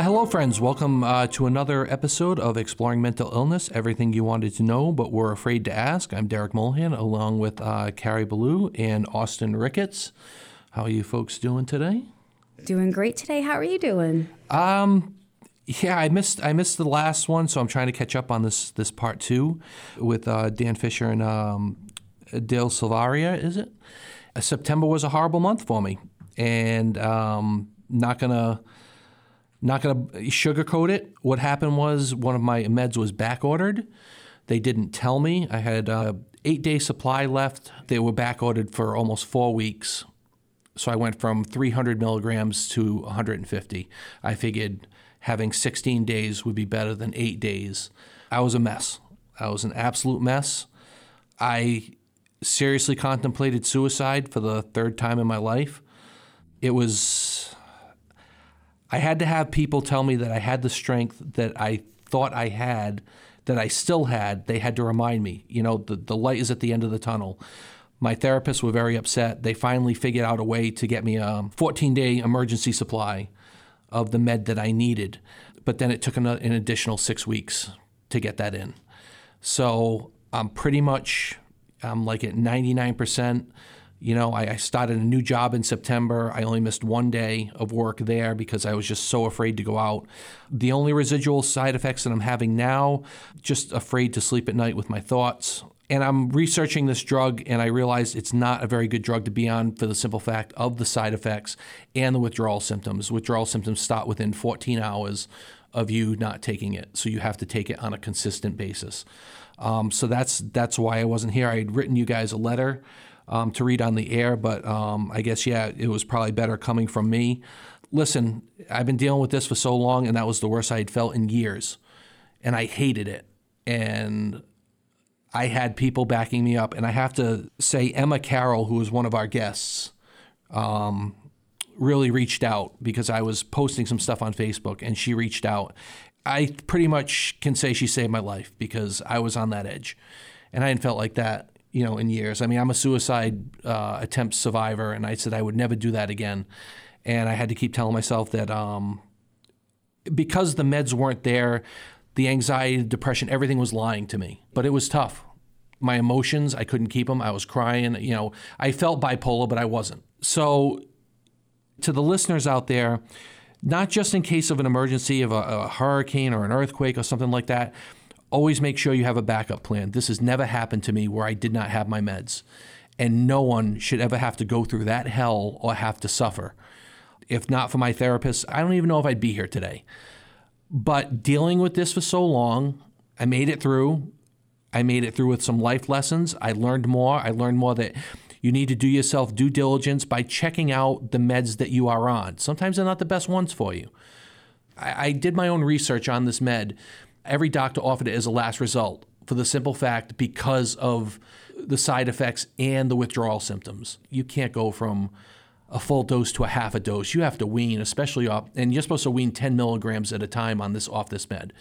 Uh, hello, friends. Welcome uh, to another episode of Exploring Mental Illness Everything You Wanted to Know But Were Afraid to Ask. I'm Derek Mulhan, along with uh, Carrie Ballou and Austin Ricketts. How are you folks doing today? Doing great today. How are you doing? Um, yeah, I missed I missed the last one, so I'm trying to catch up on this this part two with uh, Dan Fisher and um, Dale Silvaria. Is it? Uh, September was a horrible month for me, and um, not gonna not gonna sugarcoat it. What happened was one of my meds was back ordered. They didn't tell me. I had a eight day supply left. They were back ordered for almost four weeks. So I went from 300 milligrams to 150. I figured having 16 days would be better than eight days. I was a mess. I was an absolute mess. I seriously contemplated suicide for the third time in my life. It was, I had to have people tell me that I had the strength that I thought I had, that I still had. They had to remind me, you know, the, the light is at the end of the tunnel. My therapists were very upset. They finally figured out a way to get me a um, 14 day emergency supply of the med that I needed. But then it took an, an additional six weeks to get that in. So I'm pretty much, I'm like at 99%. You know, I, I started a new job in September. I only missed one day of work there because I was just so afraid to go out. The only residual side effects that I'm having now, just afraid to sleep at night with my thoughts and I'm researching this drug, and I realized it's not a very good drug to be on for the simple fact of the side effects and the withdrawal symptoms. Withdrawal symptoms start within 14 hours of you not taking it, so you have to take it on a consistent basis. Um, so that's that's why I wasn't here. I had written you guys a letter um, to read on the air, but um, I guess yeah, it was probably better coming from me. Listen, I've been dealing with this for so long, and that was the worst I had felt in years, and I hated it. And I had people backing me up. And I have to say, Emma Carroll, who was one of our guests, um, really reached out because I was posting some stuff on Facebook and she reached out. I pretty much can say she saved my life because I was on that edge. And I hadn't felt like that, you know, in years. I mean, I'm a suicide uh, attempt survivor, and I said I would never do that again. And I had to keep telling myself that um, because the meds weren't there, the anxiety, depression, everything was lying to me. But it was tough. My emotions, I couldn't keep them. I was crying. You know, I felt bipolar, but I wasn't. So, to the listeners out there, not just in case of an emergency of a, a hurricane or an earthquake or something like that, always make sure you have a backup plan. This has never happened to me where I did not have my meds. And no one should ever have to go through that hell or have to suffer. If not for my therapist, I don't even know if I'd be here today. But dealing with this for so long, I made it through. I made it through with some life lessons. I learned more. I learned more that you need to do yourself due diligence by checking out the meds that you are on. Sometimes they're not the best ones for you. I, I did my own research on this med. Every doctor offered it as a last result for the simple fact because of the side effects and the withdrawal symptoms. You can't go from a full dose to a half a dose. You have to wean, especially off, and you're supposed to wean 10 milligrams at a time on this off this med.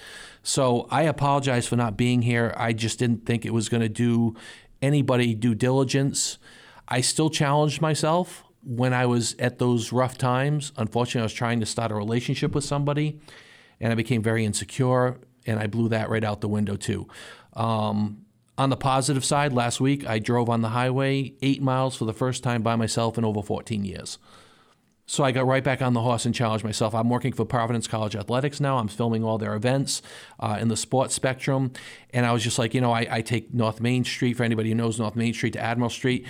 So I apologize for not being here. I just didn't think it was going to do anybody due diligence. I still challenged myself when I was at those rough times. Unfortunately, I was trying to start a relationship with somebody, and I became very insecure, and I blew that right out the window too. Um, on the positive side, last week I drove on the highway eight miles for the first time by myself in over 14 years. So I got right back on the horse and challenged myself. I'm working for Providence College Athletics now. I'm filming all their events uh, in the sports spectrum. And I was just like, you know, I, I take North Main Street for anybody who knows North Main Street to Admiral Street.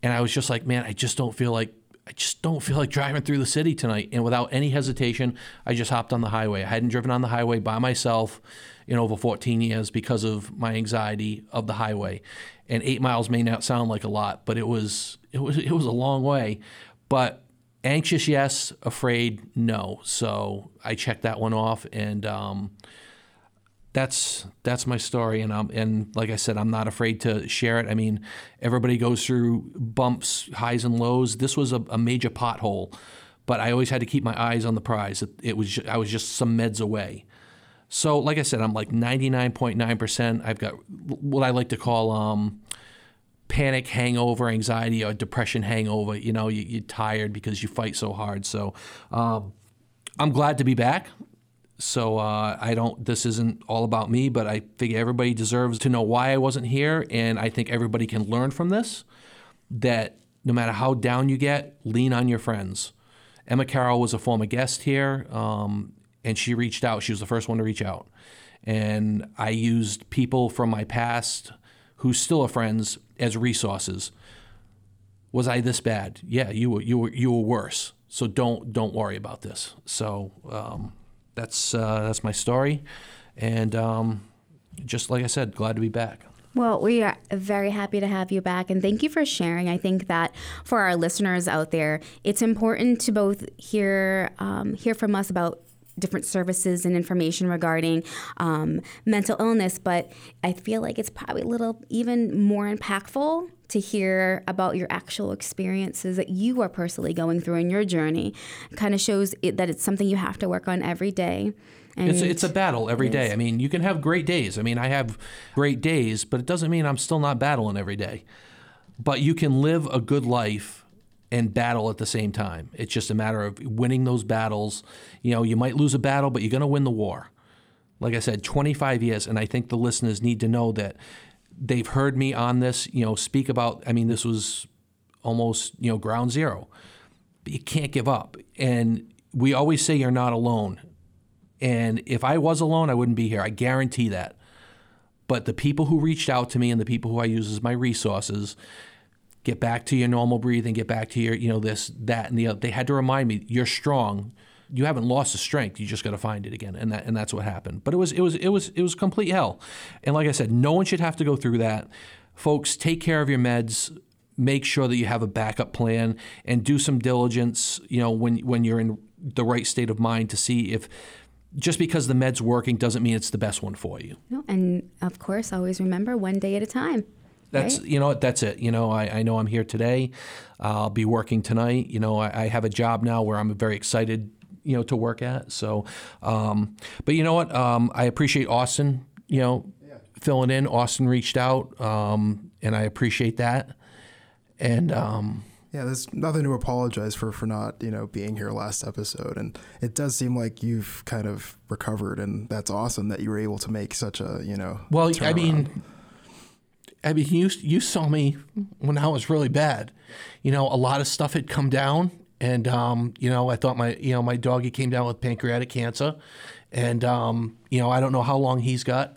And I was just like, man, I just don't feel like I just don't feel like driving through the city tonight. And without any hesitation, I just hopped on the highway. I hadn't driven on the highway by myself in over 14 years because of my anxiety of the highway. And eight miles may not sound like a lot, but it was it was it was a long way. But anxious, yes. Afraid, no. So I checked that one off, and um, that's that's my story. And um, and like I said, I'm not afraid to share it. I mean, everybody goes through bumps, highs and lows. This was a, a major pothole, but I always had to keep my eyes on the prize. It, it was I was just some meds away. So, like I said, I'm like 99.9%. I've got what I like to call um, panic hangover, anxiety, or depression hangover. You know, you, are tired because you fight so hard. So, um, I'm glad to be back. So uh, I don't. This isn't all about me, but I think everybody deserves to know why I wasn't here, and I think everybody can learn from this. That no matter how down you get, lean on your friends. Emma Carroll was a former guest here, um, and she reached out. She was the first one to reach out, and I used people from my past who still are friends as resources. Was I this bad? Yeah, you were. You were. You were worse. So don't don't worry about this. So um, that's uh, that's my story, and um, just like I said, glad to be back. Well, we are very happy to have you back and thank you for sharing. I think that for our listeners out there, it's important to both hear um, hear from us about different services and information regarding um, mental illness, but I feel like it's probably a little even more impactful to hear about your actual experiences that you are personally going through in your journey. It kind of shows it, that it's something you have to work on every day. And it's, it's a battle every day. I mean, you can have great days. I mean, I have great days, but it doesn't mean I'm still not battling every day. But you can live a good life and battle at the same time. It's just a matter of winning those battles. You know, you might lose a battle, but you're going to win the war. Like I said, 25 years, and I think the listeners need to know that they've heard me on this, you know, speak about, I mean, this was almost, you know, ground zero. But you can't give up. And we always say you're not alone. And if I was alone, I wouldn't be here. I guarantee that. But the people who reached out to me and the people who I use as my resources, get back to your normal breathing, get back to your, you know, this, that, and the other. They had to remind me, you're strong. You haven't lost the strength. You just got to find it again, and that, and that's what happened. But it was, it was, it was, it was complete hell. And like I said, no one should have to go through that. Folks, take care of your meds. Make sure that you have a backup plan, and do some diligence. You know, when when you're in the right state of mind to see if just because the med's working doesn't mean it's the best one for you. No, and of course, always remember one day at a time. That's right? you know that's it. You know I, I know I'm here today. I'll be working tonight. You know I, I, have a job now where I'm very excited. You know to work at. So, um, but you know what? Um, I appreciate Austin. You know, yeah. filling in. Austin reached out, um, and I appreciate that. And um, yeah, there's nothing to apologize for for not you know being here last episode, and it does seem like you've kind of recovered, and that's awesome that you were able to make such a you know. Well, I mean, I mean, you you saw me when I was really bad. You know, a lot of stuff had come down, and um, you know, I thought my you know my doggy came down with pancreatic cancer, and um, you know, I don't know how long he's got,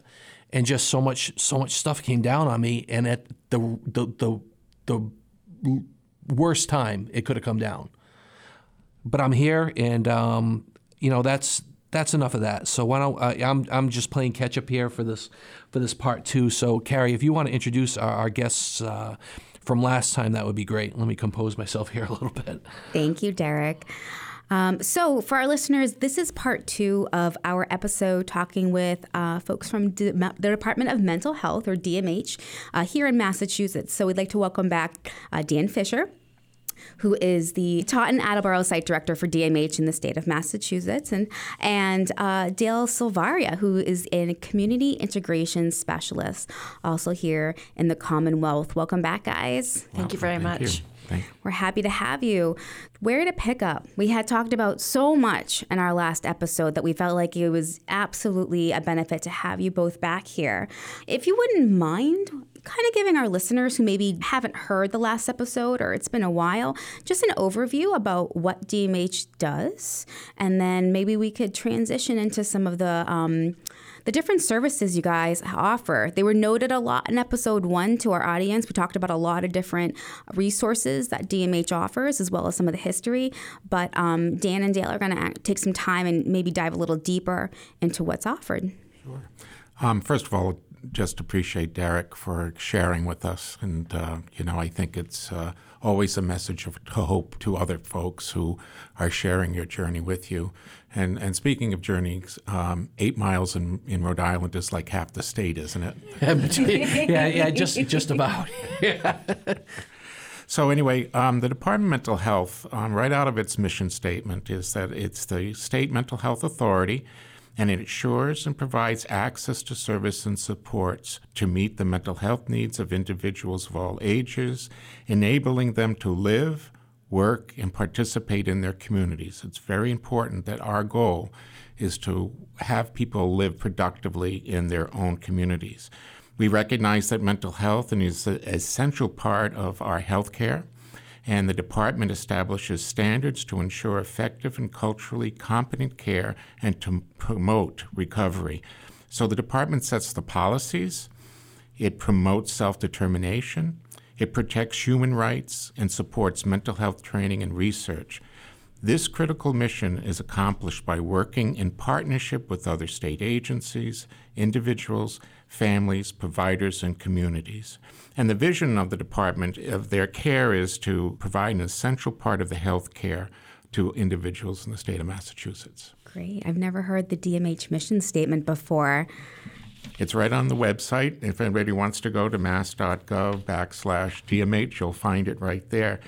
and just so much so much stuff came down on me, and at the the the the worst time it could have come down. But I'm here, and um, you know that's that's enough of that. So why don't uh, I'm I'm just playing catch up here for this for this part two. So Carrie, if you want to introduce our, our guests uh, from last time, that would be great. Let me compose myself here a little bit. Thank you, Derek. Um, so, for our listeners, this is part two of our episode talking with uh, folks from D- the Department of Mental Health, or DMH, uh, here in Massachusetts. So, we'd like to welcome back uh, Dan Fisher who is the Taunton Attleboro site director for DMH in the state of Massachusetts, and and uh, Dale Silvaria, who is a community integration specialist, also here in the Commonwealth. Welcome back, guys. Thank you very Thank much. You. We're happy to have you. Where to pick up? We had talked about so much in our last episode that we felt like it was absolutely a benefit to have you both back here. If you wouldn't mind, kind of giving our listeners who maybe haven't heard the last episode or it's been a while just an overview about what DMH does, and then maybe we could transition into some of the um, the different services you guys offer. They were noted a lot in episode one to our audience. We talked about a lot of different resources that DMH offers, as well as some of the history. But um, Dan and Dale are going to take some time and maybe dive a little deeper into what's offered. Sure. Um, first of all, just appreciate Derek for sharing with us. And, uh, you know, I think it's uh, always a message of hope to other folks who are sharing your journey with you. And, and speaking of journeys, um, eight miles in, in Rhode Island is like half the state, isn't it? yeah, yeah, just, just about. So anyway, um, the Department of Mental Health, um, right out of its mission statement, is that it's the state mental health authority and it ensures and provides access to service and supports to meet the mental health needs of individuals of all ages, enabling them to live, work, and participate in their communities. It's very important that our goal is to have people live productively in their own communities. We recognize that mental health is an essential part of our health care, and the department establishes standards to ensure effective and culturally competent care and to promote recovery. So the department sets the policies, it promotes self determination, it protects human rights, and supports mental health training and research. This critical mission is accomplished by working in partnership with other state agencies, individuals, families, providers, and communities. And the vision of the department of their care is to provide an essential part of the health care to individuals in the state of Massachusetts. Great. I've never heard the DMH mission statement before. It's right on the website. If anybody wants to go to mass.gov backslash DMH, you'll find it right there.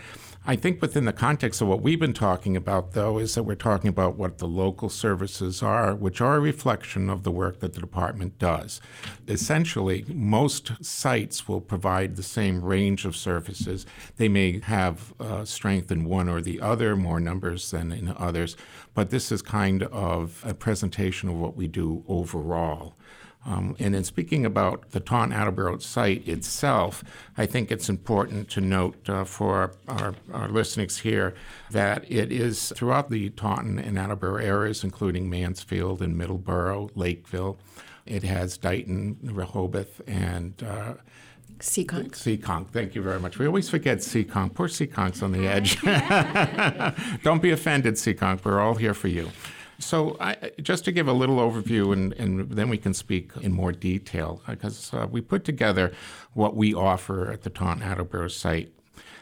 I think within the context of what we've been talking about, though, is that we're talking about what the local services are, which are a reflection of the work that the department does. Essentially, most sites will provide the same range of services. They may have uh, strength in one or the other, more numbers than in others, but this is kind of a presentation of what we do overall. Um, and in speaking about the Taunton Attleboro site itself, I think it's important to note uh, for our, our, listeners here that it is throughout the Taunton and Attleboro areas, including Mansfield and Middleborough, Lakeville. It has Dighton, Rehoboth, and uh, Seekonk. Seekonk. Thank you very much. We always forget Seekonk. Poor Seekonk's on the edge. Don't be offended, Seekonk. We're all here for you. So, I, just to give a little overview, and, and, then we can speak in more detail, because uh, we put together what we offer at the Taunton Attleboro site.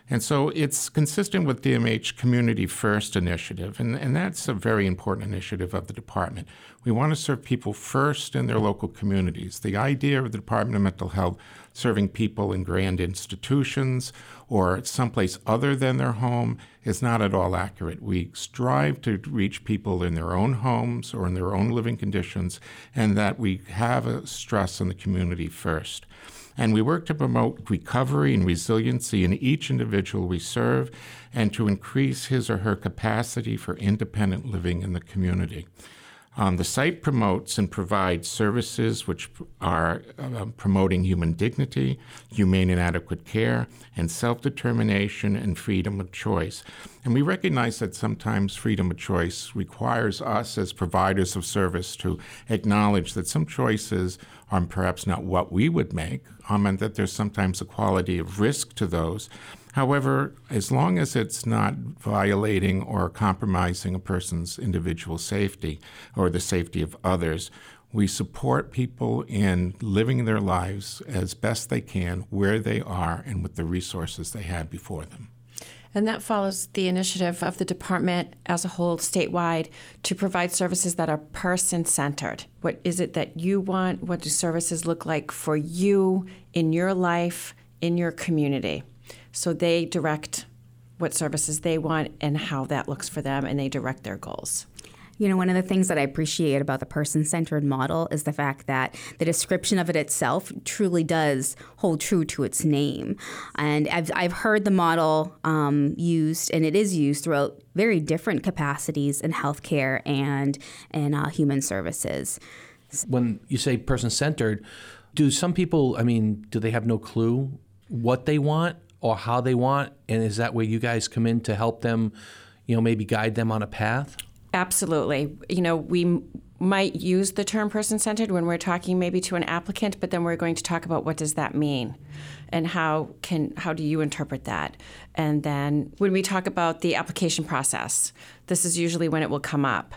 And so it's consistent with DMH Community First initiative, and, and that's a very important initiative of the department. We want to serve people first in their local communities. The idea of the Department of Mental Health serving people in grand institutions or someplace other than their home is not at all accurate. We strive to reach people in their own homes or in their own living conditions, and that we have a stress on the community first. And we work to promote recovery and resiliency in each individual we serve and to increase his or her capacity for independent living in the community. Um, the site promotes and provides services which are uh, promoting human dignity, humane and adequate care, and self determination and freedom of choice. And we recognize that sometimes freedom of choice requires us as providers of service to acknowledge that some choices are perhaps not what we would make, um, and that there's sometimes a quality of risk to those. However, as long as it's not violating or compromising a person's individual safety or the safety of others, we support people in living their lives as best they can where they are and with the resources they had before them. And that follows the initiative of the department as a whole statewide to provide services that are person centered. What is it that you want? What do services look like for you in your life, in your community? So they direct what services they want and how that looks for them, and they direct their goals. You know, one of the things that I appreciate about the person centered model is the fact that the description of it itself truly does hold true to its name. And I've, I've heard the model um, used, and it is used throughout very different capacities in healthcare and in uh, human services. When you say person centered, do some people, I mean, do they have no clue what they want? Or how they want? And is that where you guys come in to help them, you know, maybe guide them on a path? Absolutely. You know, we might use the term person centered when we're talking maybe to an applicant, but then we're going to talk about what does that mean and how can how do you interpret that? And then when we talk about the application process, this is usually when it will come up.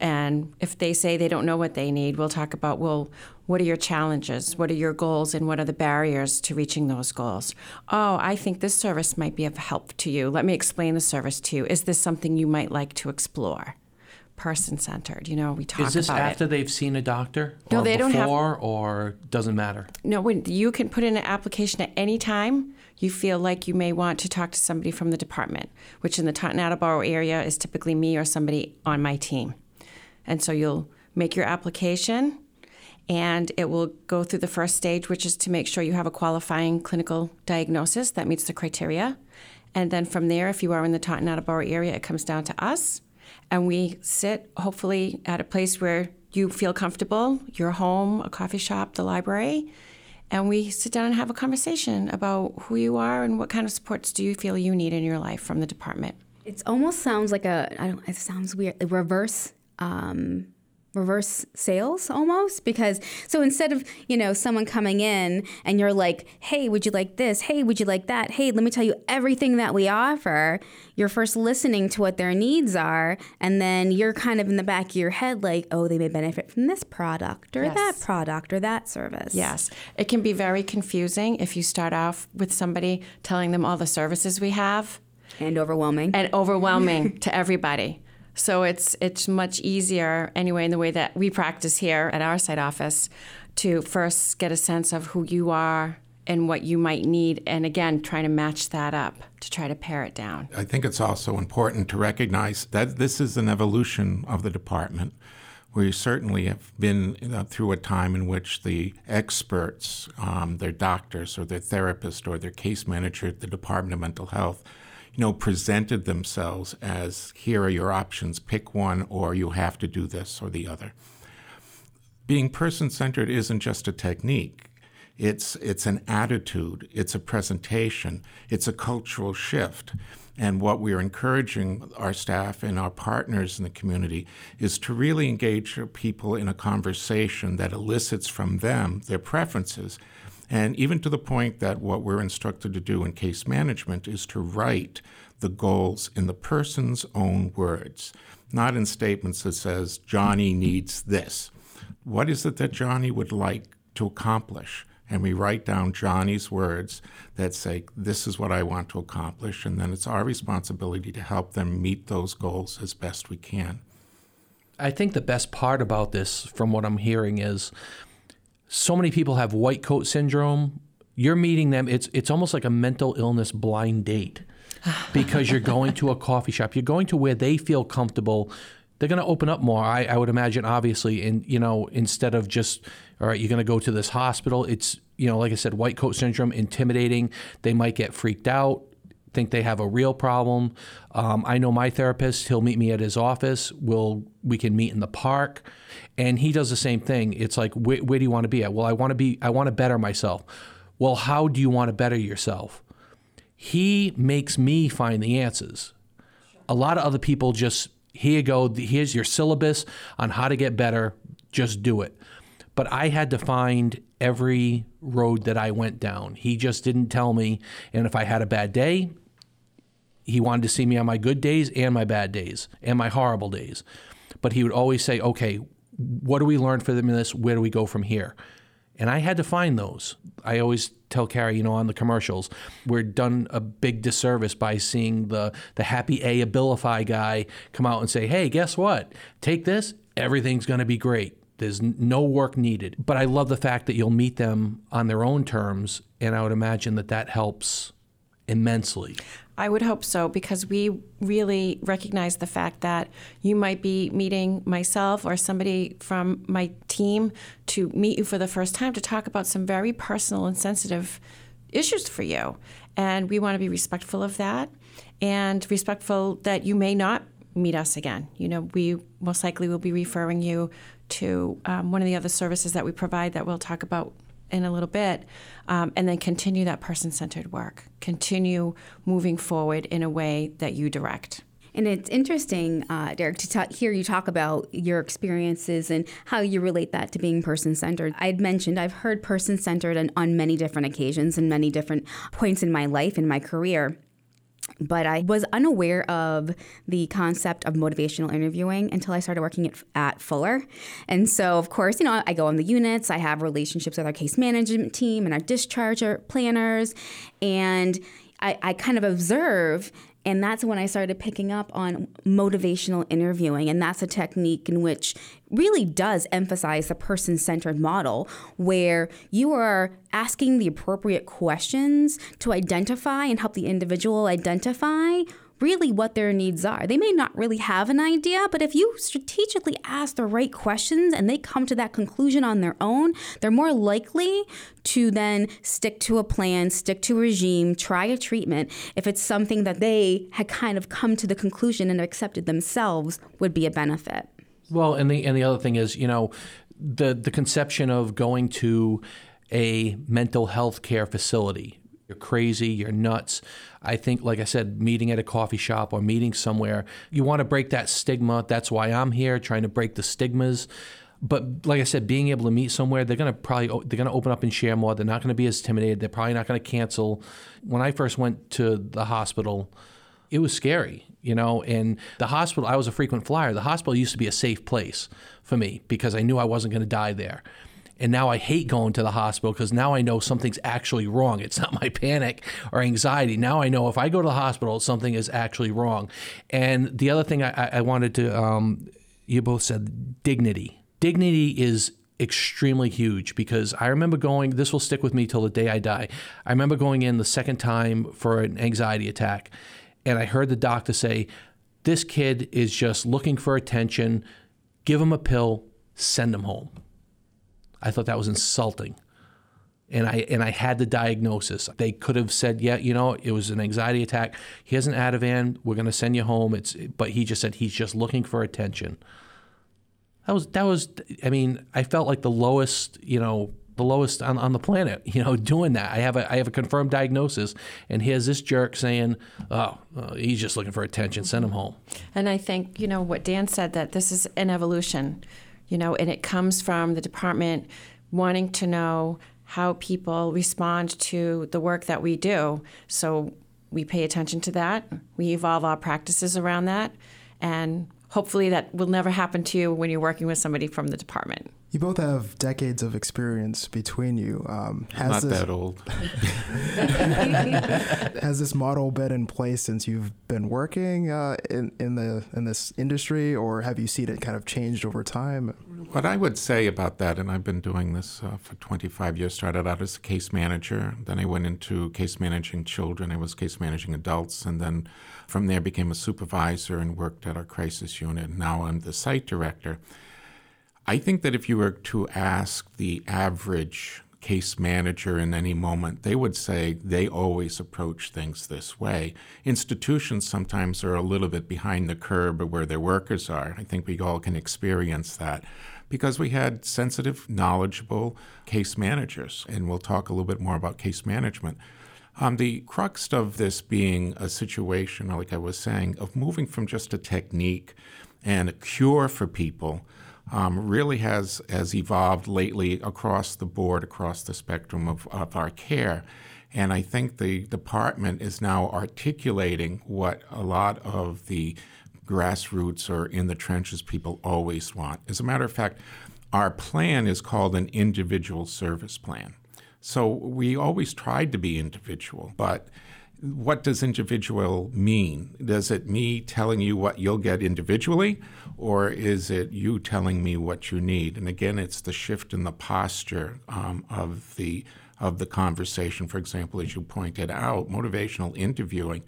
And if they say they don't know what they need, we'll talk about, well, what are your challenges? What are your goals? And what are the barriers to reaching those goals? Oh, I think this service might be of help to you. Let me explain the service to you. Is this something you might like to explore? Person centered. You know, we talk about Is this after it. they've seen a doctor? No, or they don't have- before, or doesn't matter? No, when you can put in an application at any time you feel like you may want to talk to somebody from the department, which in the Taunton Attleboro area is typically me or somebody on my team. And so you'll make your application and it will go through the first stage, which is to make sure you have a qualifying clinical diagnosis that meets the criteria. And then from there, if you are in the Taunton Attleboro area, it comes down to us. and we sit hopefully at a place where you feel comfortable your home, a coffee shop, the library. And we sit down and have a conversation about who you are and what kind of supports do you feel you need in your life from the department. It almost sounds like a, I don't, it sounds weird, reverse um, reverse sales almost? Because so instead of you know someone coming in and you're like hey would you like this? Hey would you like that? Hey let me tell you everything that we offer. You're first listening to what their needs are and then you're kind of in the back of your head like oh they may benefit from this product or Yes. that product or that service. Yes, it can be very confusing if you start off with somebody telling them all the services we have. And overwhelming. And overwhelming to everybody. So it's it's much easier anyway in the way that we practice here at our site office to first get a sense of who you are and what you might need and again trying to match that up to try to pare it down. I think it's also important to recognize that this is an evolution of the department. We certainly have been through a time in which the experts, um, their doctors or their therapist or their case manager at the Department of Mental Health, you know, presented themselves as here are your options, pick one, or you have to do this or the other. Being person centered isn't just a technique. It's, it's an attitude, it's a presentation, it's a cultural shift. And what we're encouraging our staff and our partners in the community is to really engage people in a conversation that elicits from them their preferences. And even to the point that what we're instructed to do in case management is to write the goals in the person's own words, not in statements that says, Johnny needs this. What is it that Johnny would like to accomplish? And we write down Johnny's words that say, This is what I want to accomplish. And then it's our responsibility to help them meet those goals as best we can. I think the best part about this, from what I'm hearing, is so many people have white coat syndrome. You're meeting them. It's it's almost like a mental illness blind date because you're going to a coffee shop. You're going to where they feel comfortable. They're going to open up more. I, I would imagine, obviously, and you know, instead of just all right, you're going to go to this hospital. It's you know, like I said, white coat syndrome, intimidating. They might get freaked out think they have a real problem. Um, I know my therapist. He'll meet me at his office. We'll we can meet in the park, and he does the same thing. It's like, where, where do you want to be at? Well, I want to be. I want to better myself. Well, how do you want to better yourself? He makes me find the answers. A lot of other people just here you go. Here's your syllabus on how to get better. Just do it. But I had to find every road that I went down. He just didn't tell me. And if I had a bad day, he wanted to see me on my good days and my bad days and my horrible days. But he would always say, okay, what do we learn from this? Where do we go from here? And I had to find those. I always tell Carrie, you know, on the commercials, we're done a big disservice by seeing the, the happy A Abilify guy come out and say, hey, guess what? Take this, everything's going to be great. There's no work needed. But I love the fact that you'll meet them on their own terms, and I would imagine that that helps immensely. I would hope so because we really recognize the fact that you might be meeting myself or somebody from my team to meet you for the first time to talk about some very personal and sensitive issues for you. And we want to be respectful of that and respectful that you may not meet us again. You know, we most likely will be referring you to um, one of the other services that we provide that we'll talk about in a little bit, um, and then continue that person centered work. Continue moving forward in a way that you direct. And it's interesting, uh, Derek, to ta- hear you talk about your experiences and how you relate that to being person centered. I'd mentioned I've heard person centered on, on many different occasions and many different points in my life and my career. But I was unaware of the concept of motivational interviewing until I started working at, at Fuller. And so, of course, you know, I go on the units, I have relationships with our case management team and our discharger uh, planners, and I, I kind of observe and that's when I started picking up on motivational interviewing. And that's a technique in which really does emphasize the person centered model where you are asking the appropriate questions to identify and help the individual identify really what their needs are. They may not really have an idea, but if you strategically ask the right questions and they come to that conclusion on their own, they're more likely to then stick to a plan, stick to a regime, try a treatment if it's something that they had kind of come to the conclusion and accepted themselves would be a benefit. Well, and the and the other thing is, you know, the the conception of going to a mental health care facility. You're crazy, you're nuts. I think, like I said, meeting at a coffee shop or meeting somewhere, you want to break that stigma. That's why I'm here, trying to break the stigmas. But like I said, being able to meet somewhere, they're gonna probably they're gonna open up and share more. They're not gonna be as intimidated. They're probably not gonna cancel. When I first went to the hospital, it was scary, you know. And the hospital, I was a frequent flyer. The hospital used to be a safe place for me because I knew I wasn't going to die there. And now I hate going to the hospital because now I know something's actually wrong. It's not my panic or anxiety. Now I know if I go to the hospital, something is actually wrong. And the other thing I, I wanted to, um, you both said dignity. Dignity is extremely huge because I remember going, this will stick with me till the day I die. I remember going in the second time for an anxiety attack, and I heard the doctor say, This kid is just looking for attention. Give him a pill, send him home. I thought that was insulting. And I and I had the diagnosis. They could have said, "Yeah, you know, it was an anxiety attack. He has an Ativan. We're going to send you home." It's but he just said he's just looking for attention. That was that was. I mean, I felt like the lowest, you know, the lowest on, on the planet. You know, doing that. I have a I have a confirmed diagnosis, and here's this jerk saying, "Oh, uh, he's just looking for attention. Send him home." And I think you know what Dan said that this is an evolution, you know, and it comes from the department wanting to know how people respond to the work that we do. So we pay attention to that. We evolve our practices around that, and hopefully that will never happen to you when you're working with somebody from the department. You both have decades of experience between you. Um, has Not this, that old. has this model been in place since you've been working uh, in in the in this industry, or have you seen it kind of changed over time? What I would say about that, and I've been doing this uh, for 25 years. Started out as a case manager, then I went into case managing children. I was case managing adults, and then from there became a supervisor and worked at our crisis unit. Now I'm the site director. I think that if you were to ask the average case manager in any moment, they would say they always approach things this way. Institutions sometimes are a little bit behind the curve of where their workers are. I think we all can experience that because we had sensitive, knowledgeable case managers. And we'll talk a little bit more about case management. Um, the crux of this being a situation, like I was saying, of moving from just a technique and a cure for people um, really has, has evolved lately across the board, across the spectrum of, of our care. And I think the department is now articulating what a lot of the grassroots or in the trenches people always want. As a matter of fact, our plan is called an individual service plan. So we always tried to be individual, but what does individual mean? Does it me telling you what you'll get individually, or is it you telling me what you need? And again, it's the shift in the posture um, of the of the conversation. For example, as you pointed out, motivational interviewing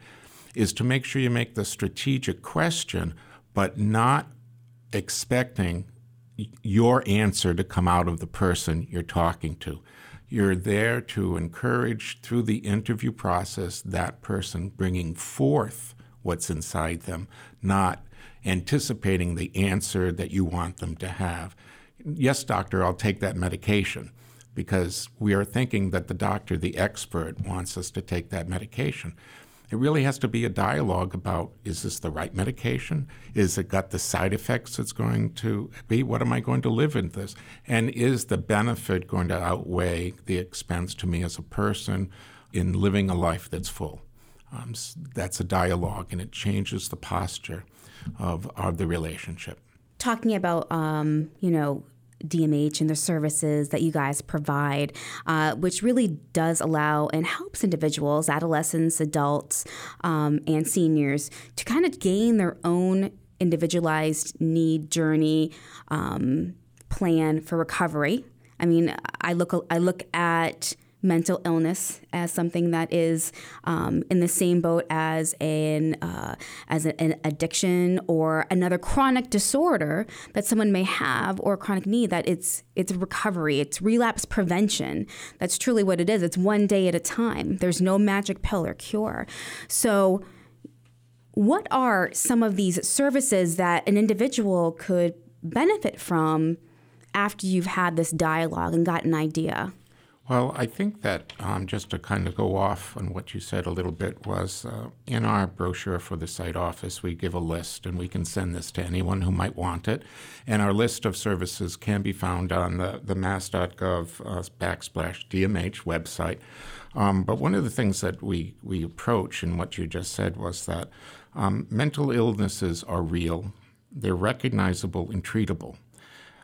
is to make sure you make the strategic question, but not expecting your answer to come out of the person you're talking to. You're there to encourage through the interview process that person bringing forth what's inside them, not anticipating the answer that you want them to have. Yes, doctor, I'll take that medication because we are thinking that the doctor, the expert, wants us to take that medication. It really has to be a dialogue about is this the right medication? Is it got the side effects it's going to be? What am I going to live in this? And is the benefit going to outweigh the expense to me as a person in living a life that's full? Um, that's a dialogue, and it changes the posture of, of the relationship. Talking about, um, you know, DMH and the services that you guys provide, uh, which really does allow and helps individuals, adolescents, adults, um, and seniors to kind of gain their own individualized need journey um, plan for recovery. I mean, I look I look at mental illness as something that is um, in the same boat as an uh, as an addiction or another chronic disorder that someone may have or a chronic need that it's it's recovery it's relapse prevention. That's truly what it is. It's one day at a time. There's no magic pill or cure. So what are some of these services that an individual could benefit from after you've had this dialogue and got an idea well, I think that um, just to kind of go off on what you said a little bit was uh, in our brochure for the site office, we give a list, and we can send this to anyone who might want it. And our list of services can be found on the, the mass.gov uh, backslash DMH website. Um, but one of the things that we, we approach in what you just said was that um, mental illnesses are real, they're recognizable and treatable.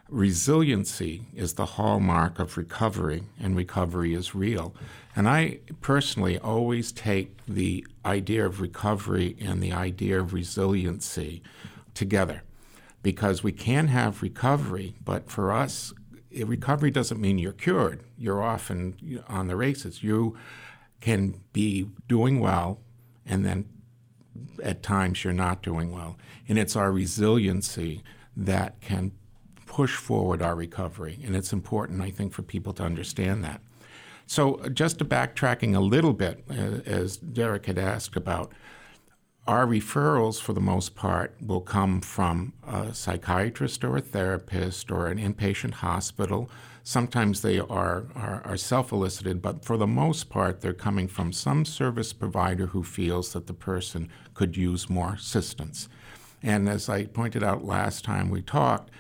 Resiliency is the hallmark of recovery, and recovery is real. And I personally always take the idea of recovery and the idea of resiliency together because we can have recovery, but for us, eh, recovery doesn't mean you're cured. You're often on the races. You can be doing well, and then at times you're not doing well. And it's our resiliency that can push forward our recovery. And it's important, I think, for people to understand that. So, just to backtracking a little bit, uh, as Derek had asked about, our referrals, for the most part, will come from a psychiatrist or a therapist or an inpatient hospital. Sometimes they are, are, are self elicited, but for the most part, they're coming from some service provider who feels that the person could use more assistance. And as I pointed out last time we talked,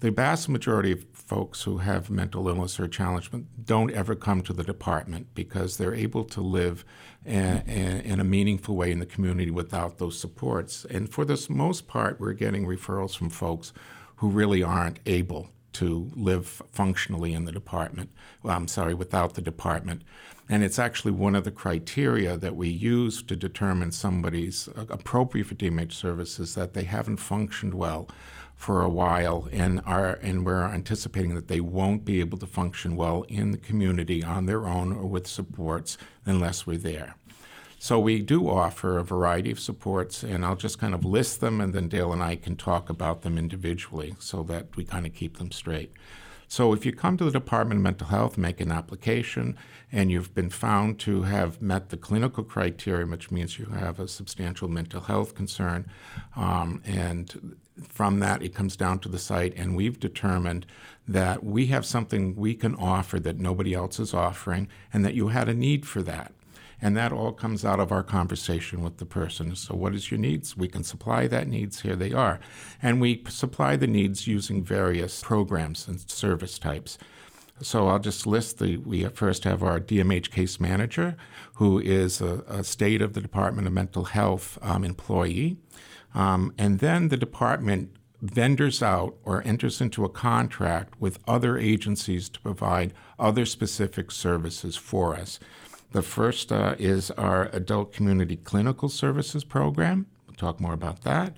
the vast majority of folks who have mental illness or challengement don't ever come to the department because they're able to live in, in, a meaningful way in the community without those supports. And for the most part, we're getting referrals from folks who really aren't able to live functionally in the department. Well, I'm sorry, without the department. And it's actually one of the criteria that we use to determine somebody's uh, appropriate for DMH services that they haven't functioned well for a while and are and we're anticipating that they won't be able to function well in the community on their own or with supports unless we're there. So we do offer a variety of supports, and I'll just kind of list them, and then Dale and I can talk about them individually so that we kind of keep them straight. So if you come to the Department of Mental Health, make an application, and you've been found to have met the clinical criteria, which means you have a substantial mental health concern, um, and from that it comes down to the site, and we've determined that we have something we can offer that nobody else is offering, and that you had a need for that. And that all comes out of our conversation with the person. So, what is your needs? We can supply that needs. Here they are. And we supply the needs using various programs and service types. So I'll just list the. We first have our DMH case manager, who is a, a state of the Department of Mental Health um, employee, um, and then the department vendors out or enters into a contract with other agencies to provide other specific services for us. The first uh, is our Adult Community Clinical Services Program. We'll talk more about that.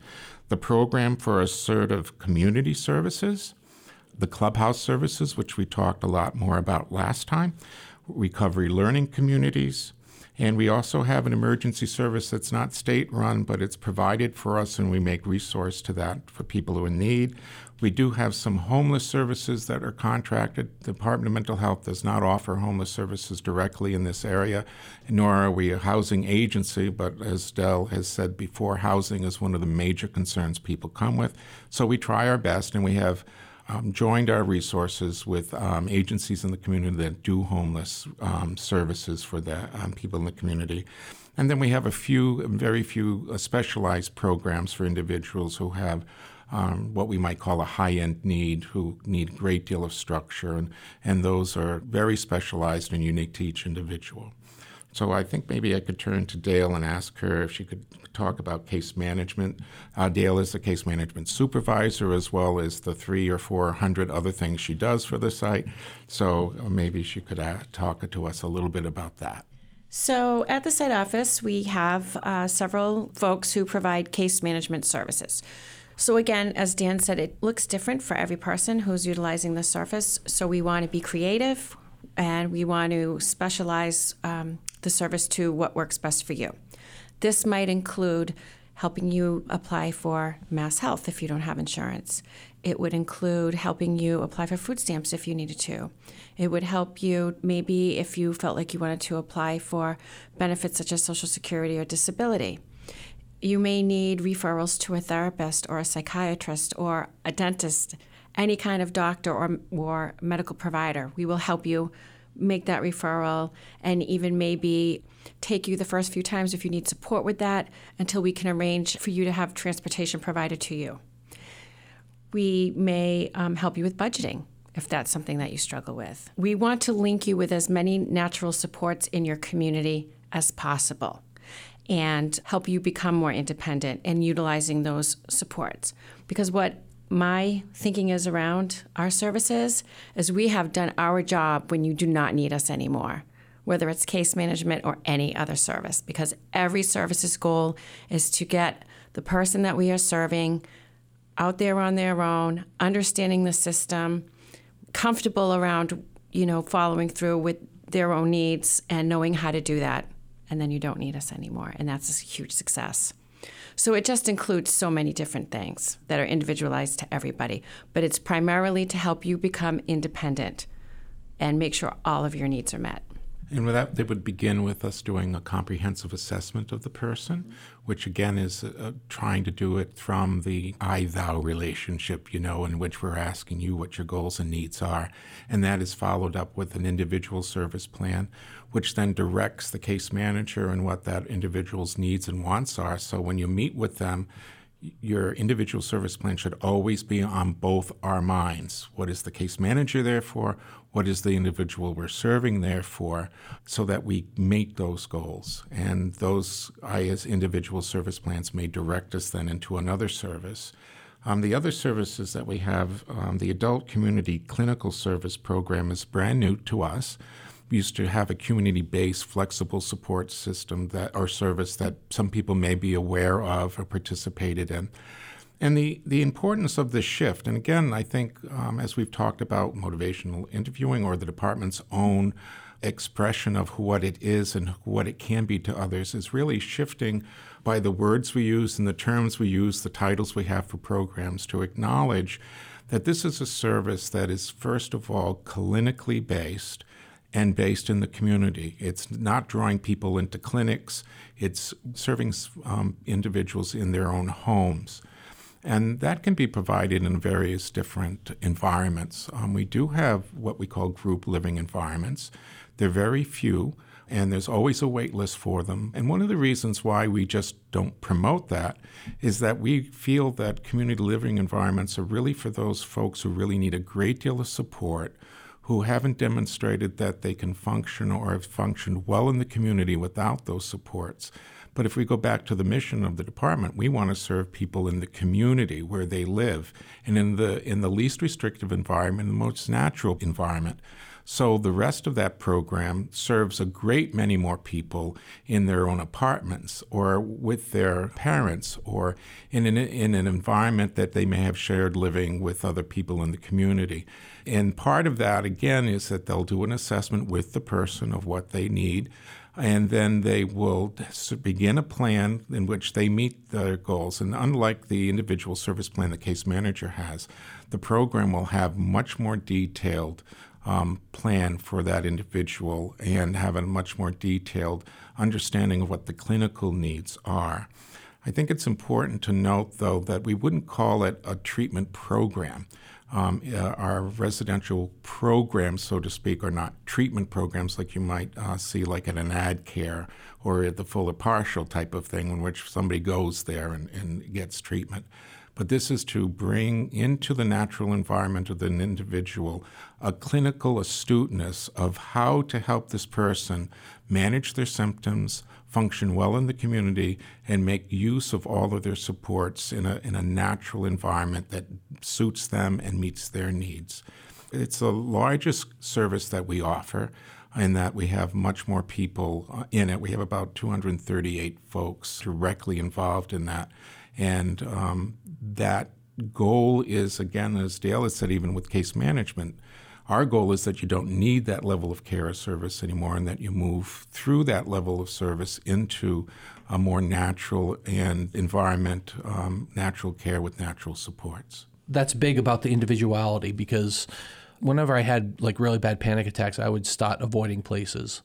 The program for assertive community services, the clubhouse services, which we talked a lot more about last time, recovery learning communities, and we also have an emergency service that's not state run, but it's provided for us, and we make resource to that for people who are in need. We do have some homeless services that are contracted. The Department of Mental Health does not offer homeless services directly in this area, nor are we a housing agency, but as Dell has said before, housing is one of the major concerns people come with. So we try our best, and we have um, joined our resources with um, agencies in the community that do homeless um, services for the um, people in the community. And then we have a few, very few uh, specialized programs for individuals who have um, what we might call a high end need, who need a great deal of structure, and, and those are very specialized and unique to each individual. So I think maybe I could turn to Dale and ask her if she could talk about case management. Uh, Dale is the case management supervisor as well as the three or four hundred other things she does for the site. So maybe she could uh, talk to us a little bit about that. So, at the site office, we have uh, several folks who provide case management services. So, again, as Dan said, it looks different for every person who's utilizing the service. So, we want to be creative. and we want to specialize um, the service to what works best for you. This might include helping you apply for Mass Health if you don't have insurance. It would include helping you apply for food stamps if you needed to. It would help you maybe if you felt like you wanted to apply for benefits such as Social Security or disability. You may need referrals to a therapist or a psychiatrist or a dentist, any kind of doctor or, or medical provider. We will help you make that referral and even maybe take you the first few times if you need support with that until we can arrange for you to have transportation provided to you. We may um, help you with budgeting if that's something that you struggle with. We want to link you with as many natural supports in your community as possible and help you become more independent in utilizing those supports. Because what my thinking is around our services is we have done our job when you do not need us anymore, whether it's case management or any other service, because every service's goal is to get the person that we are serving out there on their own, understanding the system, comfortable around, you know, following through with their own needs and knowing how to do that. And then you don't need us anymore. And that's a huge success. So it just includes so many different things that are individualized to everybody. But it's primarily to help you become independent and make sure all of your needs are met. And with that, they would begin with us doing a comprehensive assessment of the person, which again is uh, trying to do it from the I thou relationship, you know, in which we're asking you what your goals and needs are. And that is followed up with an individual service plan, which then directs the case manager and what that individual's needs and wants are. So when you meet with them, your individual service plan should always be on both our minds. What is the case manager there for? What is the individual we're serving there for? So that we meet those goals. And those, I, as individual service plans, may direct us then into another service. Um, the other services that we have, um, the Adult Community Clinical Service Program is brand new to us used to have a community-based flexible support system that or service that some people may be aware of or participated in. And the, the importance of this shift, and again, I think um, as we've talked about motivational interviewing or the department's own expression of what it is and what it can be to others, is really shifting by the words we use and the terms we use, the titles we have for programs, to acknowledge that this is a service that is, first of all, clinically based and based in the community. It's not drawing people into clinics, it's serving um, individuals in their own homes. And that can be provided in various different environments. Um, we do have what we call group living environments. They're very few, and there's always a wait list for them. And one of the reasons why we just don't promote that is that we feel that community living environments are really for those folks who really need a great deal of support who haven't demonstrated that they can function or have functioned well in the community without those supports. But if we go back to the mission of the department, we want to serve people in the community where they live and in the in the least restrictive environment, the most natural environment. So the rest of that program serves a great many more people in their own apartments or with their parents or in an, in an environment that they may have shared living with other people in the community. And part of that, again, is that they'll do an assessment with the person of what they need and then they will begin a plan in which they meet their goals. And unlike the individual service plan the case manager has, the program will have much more detailed um, plan for that individual and have a much more detailed understanding of what the clinical needs are. I think it's important to note, though, that we wouldn't call it a treatment program. Um, uh, our residential programs, so to speak, are not treatment programs like you might uh, see, like at an AdCare or at the full or partial type of thing, in which somebody goes there and, and gets treatment. But this is to bring into the natural environment of an individual a clinical astuteness of how to help this person manage their symptoms, function well in the community, and make use of all of their supports in a, in a natural environment that suits them and meets their needs. It's the largest service that we offer in that we have much more people uh, in it. We have about 238 folks directly involved in that. And um, that goal is, again, as Dale has said, even with case management, our goal is that you don't need that level of care or service anymore and that you move through that level of service into a more natural and environment, um, natural care with natural supports. That's big about the individuality because whenever I had like really bad panic attacks, I would start avoiding places.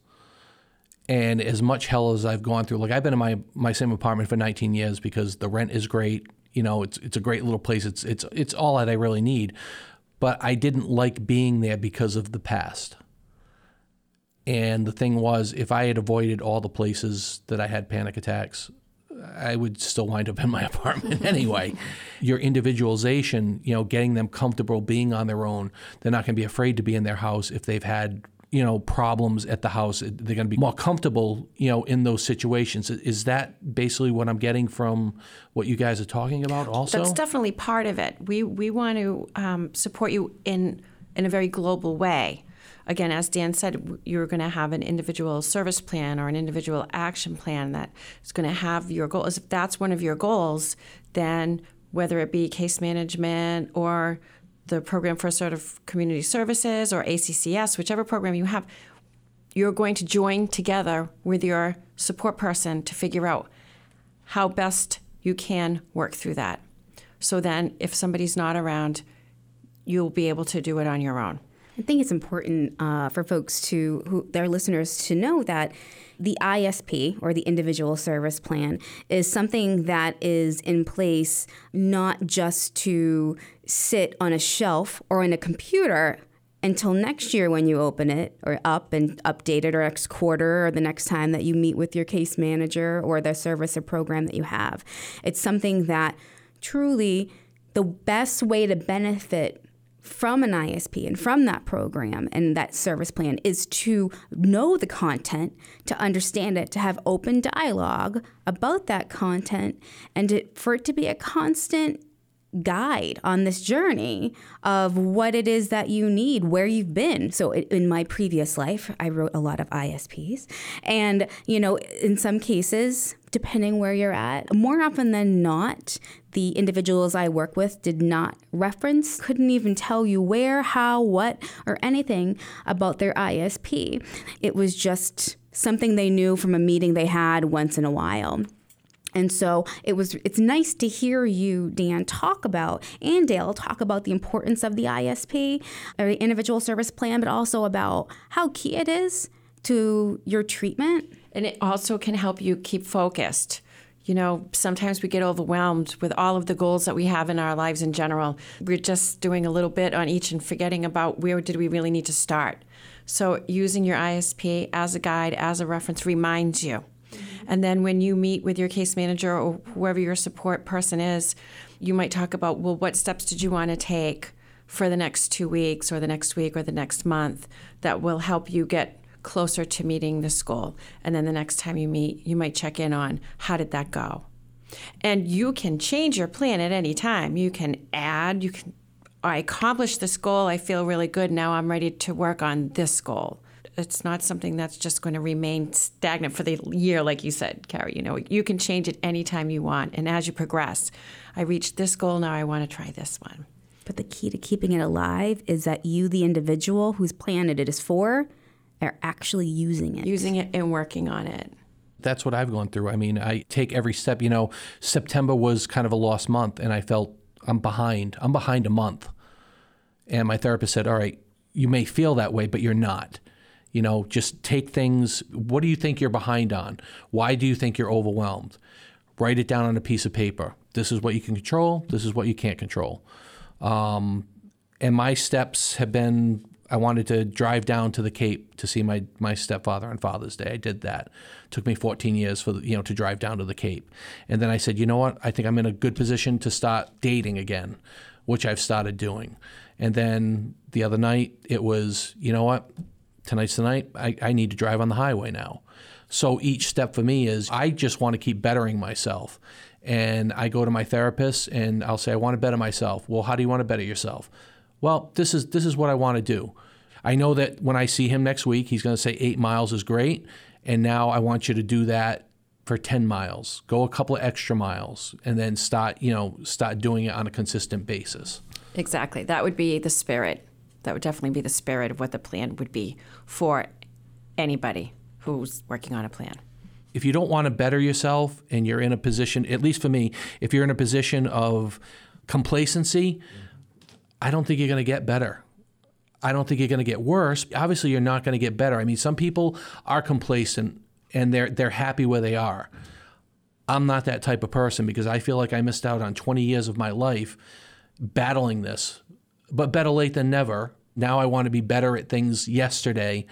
And as much hell as I've gone through, like I've been in my, my same apartment for 19 years because the rent is great. You know, it's it's a great little place. It's it's it's all that I really need. But I didn't like being there because of the past. And the thing was, if I had avoided all the places that I had panic attacks, I would still wind up in my apartment anyway. Your individualization, you know, getting them comfortable being on their own, they're not going to be afraid to be in their house if they've had, you know, problems at the house. They're going to be more comfortable, you know, in those situations. Is that basically what I'm getting from what you guys are talking about? Also, that's definitely part of it. We we want to um, support you in in a very global way again, as Dan said, you're going to have an individual service plan or an individual action plan that is going to have your goals. If that's one of your goals, then whether it be case management or the program for sort of community services or ACCS, whichever program you have, you're going to join together with your support person to figure out how best you can work through that. So then, if somebody's not around, you'll be able to do it on your own. I think it's important uh, for folks to, who, their listeners, to know that the ISP or the individual service plan is something that is in place not just to sit on a shelf or in a computer until next year when you open it or up and update it or next quarter or the next time that you meet with your case manager or the service or program that you have. It's something that truly the best way to benefit from an ISP and from that program and that service plan is to know the content, to understand it, to have open dialogue about that content, and to, for it to be a constant guide on this journey of what it is that you need, where you've been. So in my previous life, I wrote a lot of ISPs. And, you know, in some cases, depending where you're at, more often than not, the individuals I work with did not reference, couldn't even tell you where, how, what, or anything about their ISP. It was just something they knew from a meeting they had once in a while. And so it was it's nice to hear you, Dan, talk about and Dale talk about the importance of the ISP or uh, the individual service plan, but also about how key it is to your treatment. And it also can help you keep focused. You know, sometimes we get overwhelmed with all of the goals that we have in our lives in general. We're just doing a little bit on each and forgetting about where did we really need to start. So using your ISP as a guide, as a reference reminds you and then when you meet with your case manager or whoever your support person is, you might talk about, well, what steps did you want to take for the next two weeks or the next week or the next month that will help you get closer to meeting this goal. And then the next time you meet, you might check in on how did that go? And you can change your plan at any time. You can add, you can I accomplished this goal. I feel really good. Now I'm ready to work on this goal it's not something that's just going to remain stagnant for the year, like you said, Carrie. You know, you can change it anytime you want. And as you progress, I reached this goal, now I want to try this one. But the key to keeping it alive is that you, the individual whose planet it is for, are actually using it. Using it and working on it. That's what I've gone through. I mean, I take every step. You know, September was kind of a lost month, and I felt I'm behind. I'm behind a month. And my therapist said, All right, you may feel that way, but you're not. You know, just take things. What do you think you're behind on? Why do you think you're overwhelmed? Write it down on a piece of paper. This is what you can control. This is what you can't control. Um, and my steps have been I wanted to drive down to the Cape to see my, my stepfather on Father's Day. I did that. It took me 14 years for the, you know to drive down to the Cape, and then I said, you know what? I think I'm in a good position to start dating again, which I've started doing. And then the other night it was, you know what? Tonight's the night. I, I need to drive on the highway now. So each step for me is I just want to keep bettering myself. And I go to my therapist and I'll say, I want to better myself. Well, how do you want to better yourself? Well, this is this is what I want to do. I know that when I see him next week, he's going to say eight miles is great. And now I want you to do that for 10 miles. Go a couple of extra miles and then start, you know, start doing it on a consistent basis. Exactly. That would be the spirit That would definitely be the spirit of what the plan would be for anybody who's working on a plan. If you don't want to better yourself and you're in a position, at least for me, if you're in a position of complacency, I don't think you're going to get better. I don't think you're going to get worse. Obviously, you're not going to get better. I mean, some people are complacent and they're they're happy where they are. I'm not that type of person because I feel like I missed out on 20 years of my life battling this. But better late than never. Now I want to be better at things yesterday,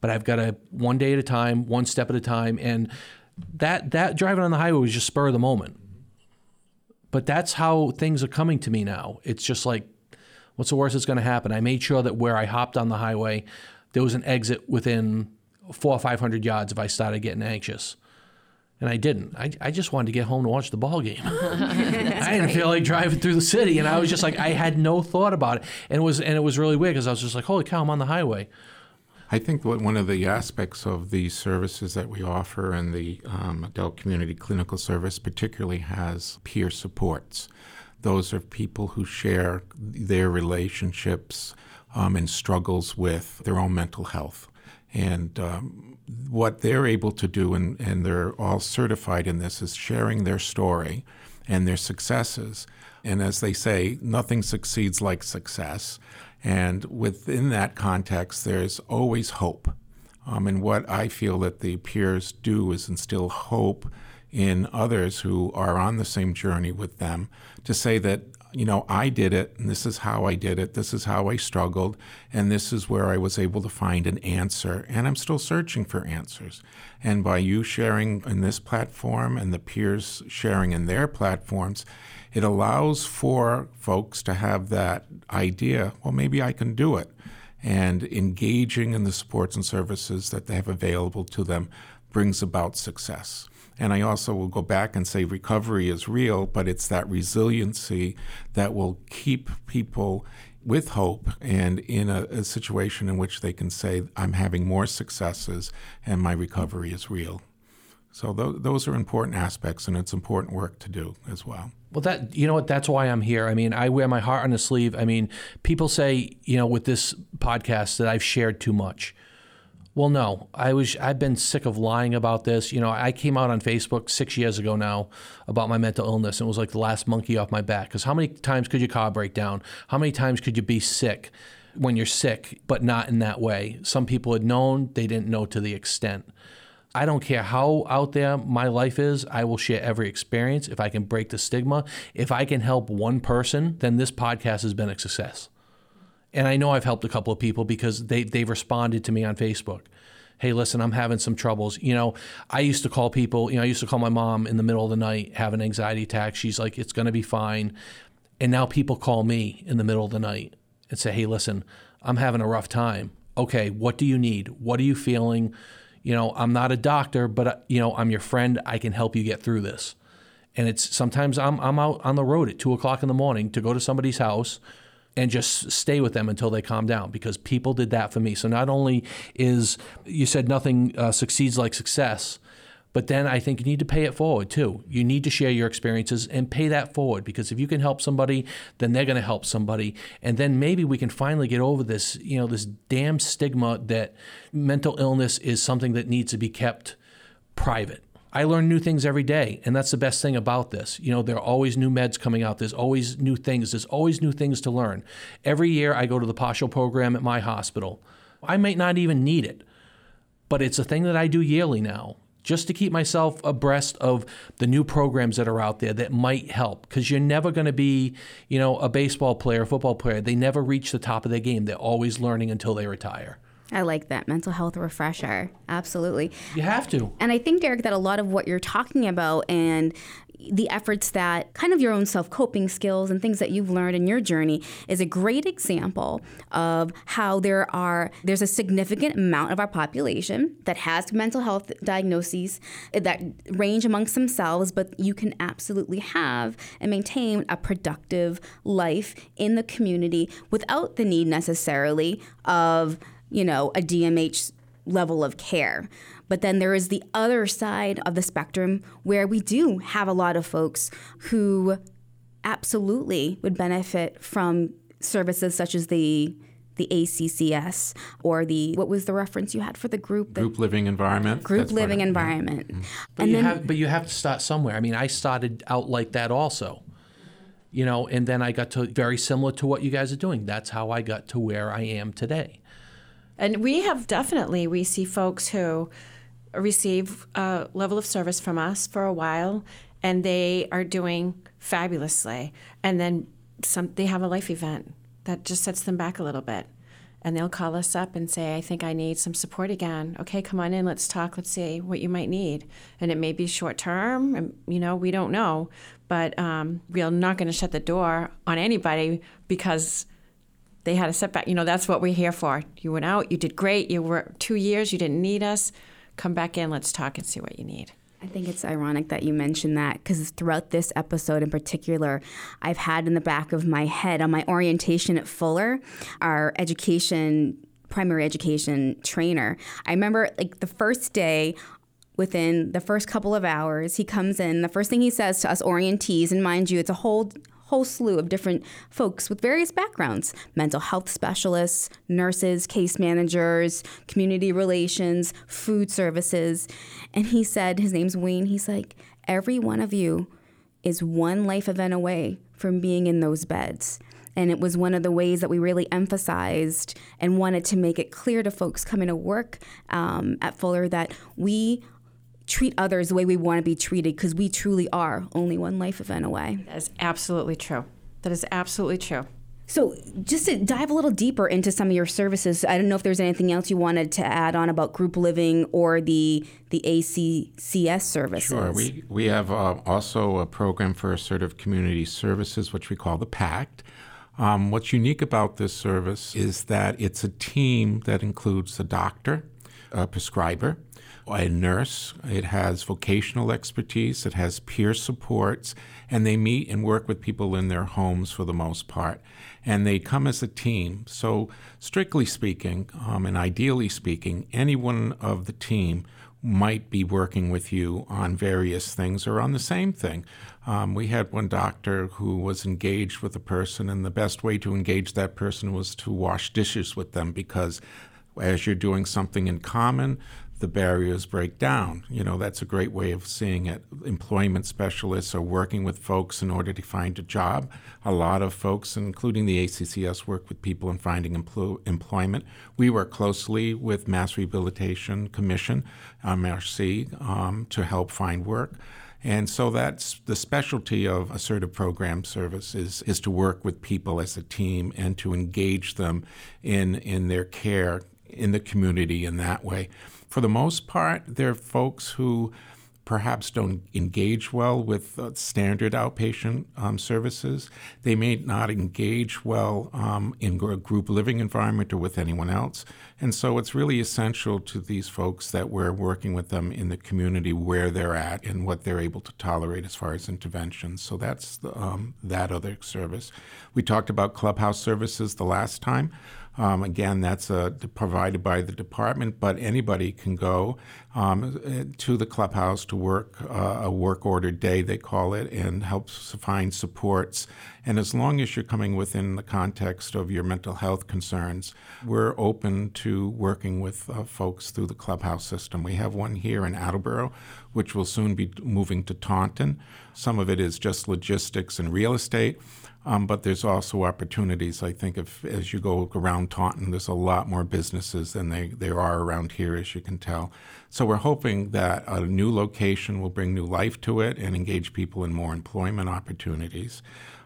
but I've got to one day at a time, one step at a time and that that driving on the highway was just spur of the moment. But that's how things are coming to me now. It's just like what's the worst that's going to happen? I made sure that where I hopped on the highway, there was an exit within four or 500 yards if I started getting anxious. And I didn't. I, I just wanted to get home to watch the ball game. I didn't feel like driving through the city, and I was just like, I had no thought about it, and it was and it was really weird because I was just like, holy cow, I'm on the highway. I think what one of the aspects of the services that we offer and the um, adult community clinical service particularly has peer supports. Those are people who share their relationships um, and struggles with their own mental health. And um, what they're able to do, and, and they're all certified in this, is sharing their story and their successes. And as they say, nothing succeeds like success. And within that context, there's always hope. Um, and what I feel that the peers do is instill hope in others who are on the same journey with them to say that you know, I did it, and this is how I did it, this is how I struggled, and this is where I was able to find an answer. And I'm still searching for answers. And by you sharing in this platform and the peers sharing in their platforms, it allows for folks to have that idea well, maybe I can do it. And engaging in the supports and services that they have available to them brings about success. And I also will go back and say recovery is real, but it's that resiliency that will keep people with hope and in a, a, situation in which they can say, I'm having more successes and my recovery is real. So th- those are important aspects, and it's important work to do as well. Well, that you know what? That's why I'm here. I mean, I wear my heart on the sleeve. I mean, people say you know with this podcast that I've shared too much. Well, no, I was. I've been sick of lying about this. You know, I came out on Facebook six years ago now about my mental illness, and it was like the last monkey off my back. Because how many times could your car break down? How many times could you be sick when you're sick, but not in that way? Some people had known; they didn't know to the extent. I don't care how out there my life is. I will share every experience if I can break the stigma. If I can help one person, then this podcast has been a success and I know I've helped a couple of people because they they've responded to me on Facebook. Hey, listen, I'm having some troubles. You know, I used to call people. You know, I used to call my mom in the middle of the night, have an anxiety attack. She's like, it's going to be fine. And now people call me in the middle of the night and say, hey, listen, I'm having a rough time. Okay, what do you need? What are you feeling? You know, I'm not a doctor, but uh, you know, I'm your friend. I can help you get through this. And it's sometimes I'm I'm out on the road at two o'clock in the morning to go to somebody's house and just stay with them until they calm down because people did that for me. So not only is you said nothing uh, succeeds like success, but then I think you need to pay it forward too. You need to share your experiences and pay that forward because if you can help somebody, then they're going to help somebody, and then maybe we can finally get over this, you know, this damn stigma that mental illness is something that needs to be kept private. I learn new things every day, and that's the best thing about this. You know, there are always new meds coming out. There's always new things. There's always new things to learn. Every year, I go to the partial program at my hospital. I might not even need it, but it's a thing that I do yearly now, just to keep myself abreast of the new programs that are out there that might help. Because you're never going to be, you know, a baseball player, a football player. They never reach the top of their game. They're always learning until they retire. I like that mental health refresher. Absolutely. You have to. And I think, Derek, that a lot of what you're talking about and the efforts that kind of your own self coping skills and things that you've learned in your journey is a great example of how there are there's a significant amount of our population that has mental health diagnoses that range amongst themselves but you can absolutely have and maintain a productive life in the community without the need necessarily of you know, a DMH level of care. But then there is the other side of the spectrum where we do have a lot of folks who absolutely would benefit from services such as the the ACCS or the what was the reference you had for the group? The Group living environment. group that's what living it- yeah. environment. Mm-hmm. But And you then have, but you have to start somewhere. I mean, I started out like that also, you know, and then I got to very similar to what you guys are doing. That's how I got to where I am today. And we have definitely, we see folks who receive a level of service from us for a while and they are doing fabulously. And then some, they have a life event that just sets them back a little bit. And they'll call us up and say, I think I need some support again. Okay, come on in, let's talk, let's see what you might need. And it may be short term, and you know, we don't know. But um, we're not going to shut the door on anybody because they had a setback. You know, that's what we're here for. You went out, you did great. You were two years, you didn't need us. Come back in, let's talk and see what you need. I think it's ironic that you mentioned that because throughout this episode in particular, I've had in the back of my head on my orientation at Fuller, our education, primary education trainer. I remember like the first day, within the first couple of hours, he comes in. The first thing he says to us orientees, and mind you, it's a whole whole slew of different folks with various backgrounds mental health specialists, nurses, case managers, community relations, food services. And he said, his name's Wayne, he's like, every one of you is one life event away from being in those beds. And it was one of the ways that we really emphasized and wanted to make it clear to folks coming to work um, at Fuller that we treat others the way we want to be treated because we truly are only one life event away. That is absolutely true. That is absolutely true. So, just to dive a little deeper into some of your services, I don't know if there's anything else you wanted to add on about group living or the the ACCS services. Sure. We, we have uh, also a program for assertive community services, which we call the PACT. Um, what's unique about this service is that it's a team that includes a doctor, a prescriber, a nurse. It has vocational expertise. It has peer supports, and they meet and work with people in their homes for the most part. And they come as a team. So, strictly speaking, um, and ideally speaking, anyone of the team might be working with you on various things or on the same thing. Um, we had one doctor who was engaged with a person, and the best way to engage that person was to wash dishes with them because as you're doing something in common, the barriers break down. You know, that's a great way of seeing it. Employment specialists are working with folks in order to find a job. A lot of folks, including the ACCS, work with people in finding emplo- employment. We work closely with Mass Rehabilitation Commission, MRC, um, to help find work. And so that's the specialty of assertive program services is to work with people as a team and to engage them in, in their care in the community in that way. For the most part, they're folks who perhaps don't engage well with uh, standard outpatient um, services. They may not engage well um, in a group living environment or with anyone else. And so it's really essential to these folks that we're working with them in the community where they're at and what they're able to tolerate as far as interventions. So that's the, um, that other service. We talked about clubhouse services the last time. Um, again, that's uh, provided by the department, but anybody can go um, to the clubhouse to work uh, a work order day, they call it, and helps find supports. And as long as you're coming within the context of your mental health concerns, we're open to working with uh, folks through the clubhouse system. We have one here in Attleboro, which will soon be moving to Taunton. Some of it is just logistics and real estate. Um, but there's also opportunities. I think if as you go around Taunton, there's a lot more businesses than they, there are around here, as you can tell. So we're hoping that a new location will bring new life to it and engage people in more employment opportunities.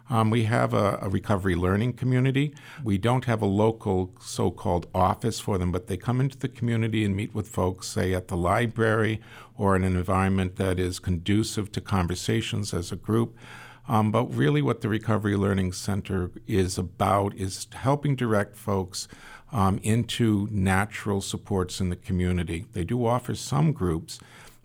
Um, we have a, a, recovery learning community. We don't have a local so called office for them, but they come into the community and meet with folks, say at the library or in an environment that is conducive to conversations as a group. Um, but really, what the Recovery Learning Center is about is helping direct folks um, into natural supports in the community. They do offer some groups,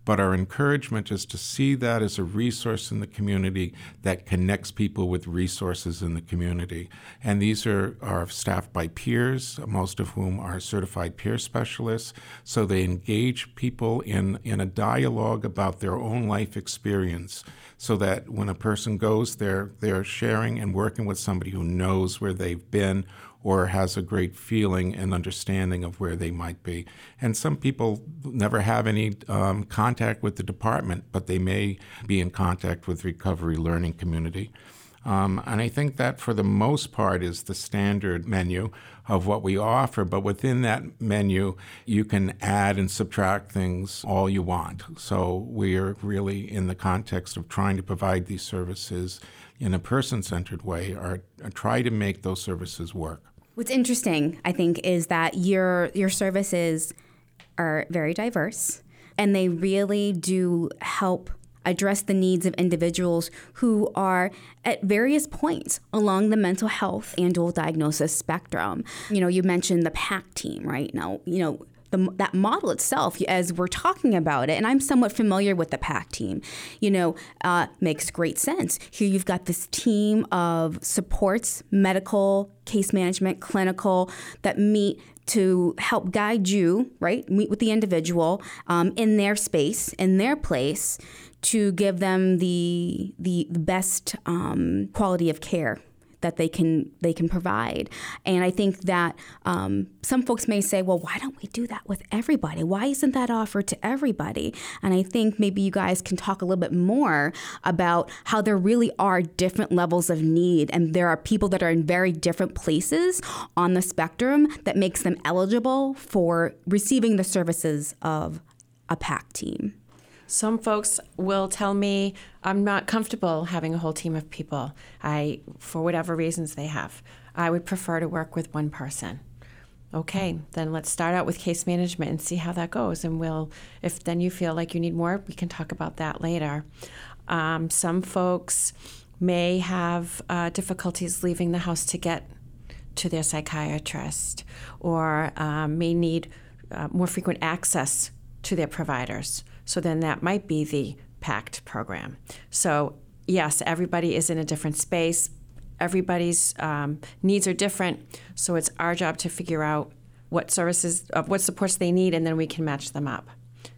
but our encouragement is to see that as a resource in the community that connects people with resources in the community. And these are, are staffed by peers, most of whom are certified peer specialists. So they engage people in, in a dialogue about their own life experience so that when a person goes there, they're sharing and working with somebody who knows where they've been or has a great feeling and understanding of where they might be. And some people never have any um, contact with the department, but they may be in contact with recovery learning community. Um, and I think that for the most part is the standard menu of what we offer. But within that menu, you can add and subtract things all you want. So we're really in the context of trying to provide these services in a person centered way or, or try to make those services work. What's interesting, I think, is that your your services are very diverse and they really do help address the needs of individuals who are at various points along the mental health and dual diagnosis spectrum. You know, you mentioned the PACT team, right? Now, you know, the, that model itself, as we're talking about it, and I'm somewhat familiar with the PACT team, you know, uh, makes great sense. Here you've got this team of supports, medical, case management, clinical, that meet to help guide you, right? Meet with the individual um, in their space, in their place, to give them the the, best um, quality of care that they can they can provide. And I think that um, some folks may say, well, why don't we do that with everybody? Why isn't that offered to everybody? And I think maybe you guys can talk a little bit more about how there really are different levels of need, and there are people that are in very different places on the spectrum that makes them eligible for receiving the services of a PACT team. Some folks will tell me I'm not comfortable having a whole team of people. I, for whatever reasons they have, I would prefer to work with one person. Okay, then let's start out with case management and see how that goes. And we'll, if then you feel like you need more, we can talk about that later. Um, some folks may have uh, difficulties leaving the house to get to their psychiatrist or um, may need uh, more frequent access to their providers. So then that might be the PACT program. So, yes, everybody is in a different space. Everybody's um, needs are different. So it's our job to figure out what services, uh, what supports they need, and then we can match them up.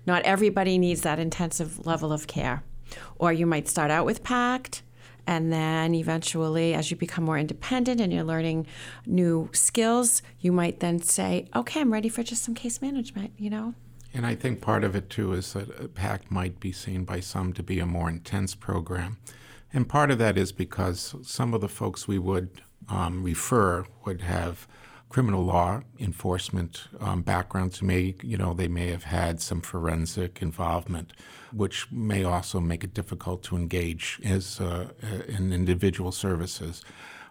Not everybody needs that intensive level of care. Or you might start out with PACT, and then eventually, as you become more independent and you're learning new skills, you might then say, okay, I'm ready for just some case management, you know? And I think part of it too is that a PACT might be seen by some to be a more intense program. And part of that is because some of the folks we would um, refer would have criminal law enforcement um, backgrounds. May you know they may have had some forensic involvement, which may also make it difficult to engage as uh, in individual services.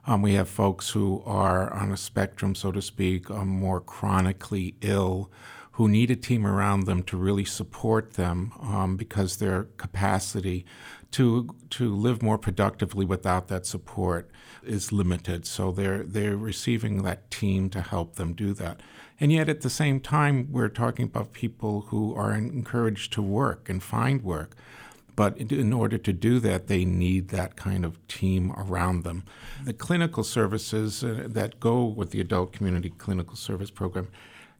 Um, we have folks who are on a spectrum, so to speak, um, more chronically ill who need a team around them to really support them um, because their capacity to to live more productively without that support is limited. So they're they're receiving that team to help them do that. And yet at the same time, we're talking about people who are encouraged to work and find work. But in order to do that, they need that kind of team around them. The clinical services uh, that go with the adult community clinical service program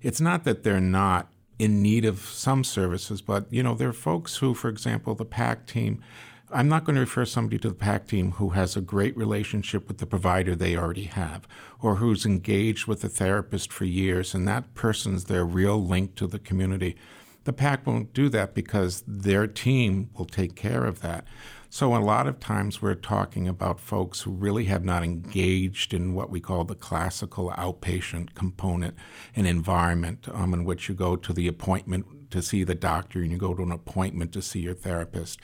it's not that they're not in need of some services, but you know, there are folks who, for example, the PACT team. I'm not going to refer somebody to the PACT team who has a great relationship with the provider they already have, or who's engaged with a therapist for years, and that person's their real link to the community. The PACT won't do that because their team will take care of that. So, a lot of times we're talking about folks who really have not engaged in what we call the classical outpatient component, an environment um, in which you go to the appointment to see the doctor and you go to an appointment to see your therapist.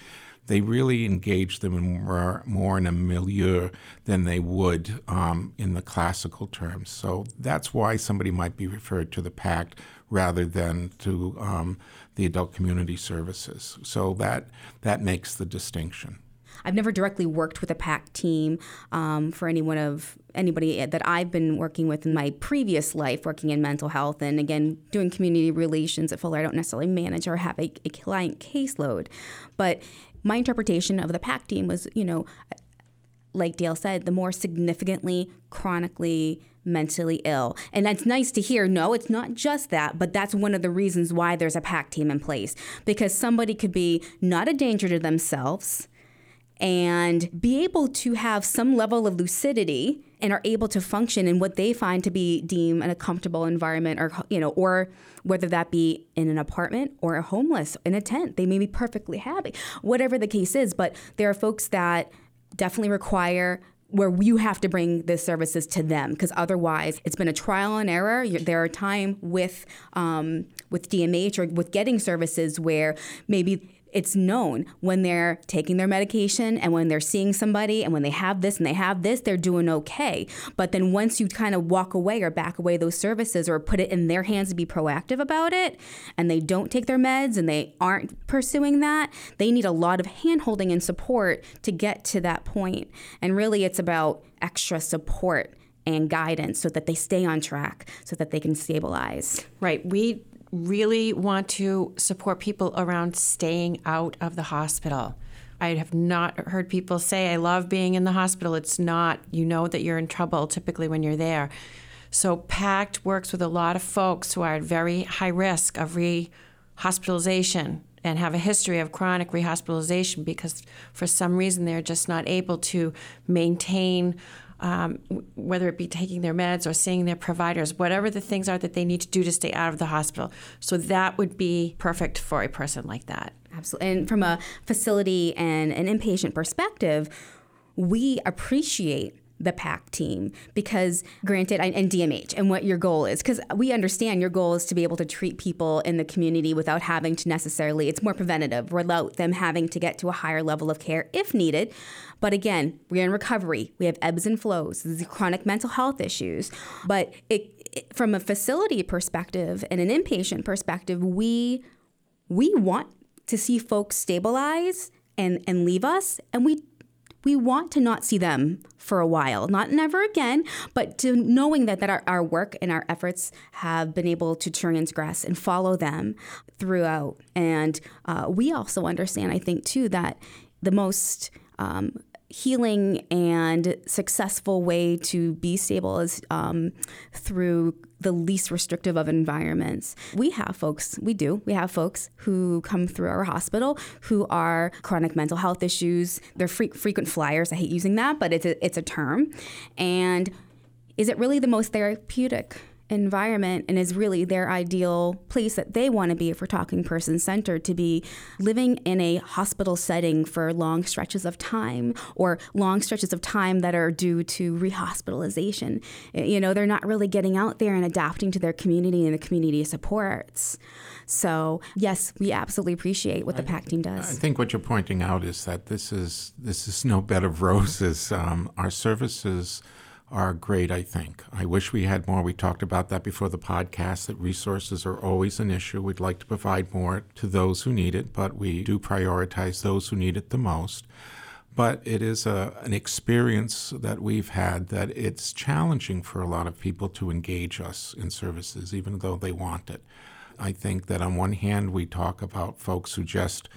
They really engage them in more, more in a milieu than they would um, in the classical terms. So that's why somebody might be referred to the PACT rather than to um, the adult community services. So that that makes the distinction. I've never directly worked with a PACT team um, for anyone of anybody that I've been working with in my previous life, working in mental health, and again doing community relations at Fuller. I don't necessarily manage or have a, a client caseload, but my interpretation of the PACT team was, you know, like Dale said, the more significantly chronically mentally ill. And that's nice to hear. No, it's not just that, but that's one of the reasons why there's a PACT team in place because somebody could be not a danger to themselves and be able to have some level of lucidity and are able to function in what they find to be deem a comfortable environment or you know or whether that be in an apartment or a homeless in a tent they may be perfectly happy whatever the case is but there are folks that definitely require where you have to bring the services to them because otherwise it's been a trial and error. There are time with um, with DMH or with getting services where maybe it's known when they're taking their medication and when they're seeing somebody and when they have this and they have this, they're doing okay. But then once you kind of walk away or back away those services or put it in their hands to be proactive about it and they don't take their meds and they aren't pursuing that, they need a lot of handholding and support to get to that point. And really, it's about extra support and guidance so that they stay on track so that they can stabilize. Right. We really want to support people around staying out of the hospital. I have not heard people say, I love being in the hospital. It's not, you know that you're in trouble typically when you're there. So, PACT works with a lot of folks who are at very high risk of rehospitalization and have a history of chronic rehospitalization because for some reason they're just not able to maintain um, whether it be taking their meds or seeing their providers, whatever the things are that they need to do to stay out of the hospital. So that would be perfect for a person like that. Absolutely. And from a facility and an inpatient perspective, we appreciate the PACT team because granted and DMH and what your goal is because we understand your goal is to be able to treat people in the community without having to necessarily it's more preventative without them having to get to a higher level of care if needed but again, we're in recovery. We have ebbs and flows. These chronic mental health issues. But it, it, from a facility perspective and an inpatient perspective, we we want to see folks stabilize and, and leave us, and we we want to not see them for a while, not never again, but to knowing that, that our, our work and our efforts have been able to transgress and follow them throughout. And uh, we also understand, I think, too, that the most um, healing and successful way to be stable is um, through the least restrictive of environments. We have folks, we do, we have folks who come through our hospital who are chronic mental health issues. They're fre- frequent flyers. I hate using that, but it's a, it's a term. And is it really the most therapeutic? Environment and is really their ideal place that they want to be if we're talking person centered to be living in a hospital setting for long stretches of time or long stretches of time that are due to rehospitalization. You know, they're not really getting out there and adapting to their community and the community supports. So, yes, we absolutely appreciate what the PACT team does. I think what you're pointing out is that this is this is no bed of roses. Um, our services are great, I think. I wish we had more. We talked about that before the podcast that resources are always an issue. We'd like to provide more to those who need it, but we do prioritize those who need it the most. But it is a, an experience that we've had that it's challenging for a lot of people to engage us in services, even though they want it. I think that on one hand, we talk about folks who just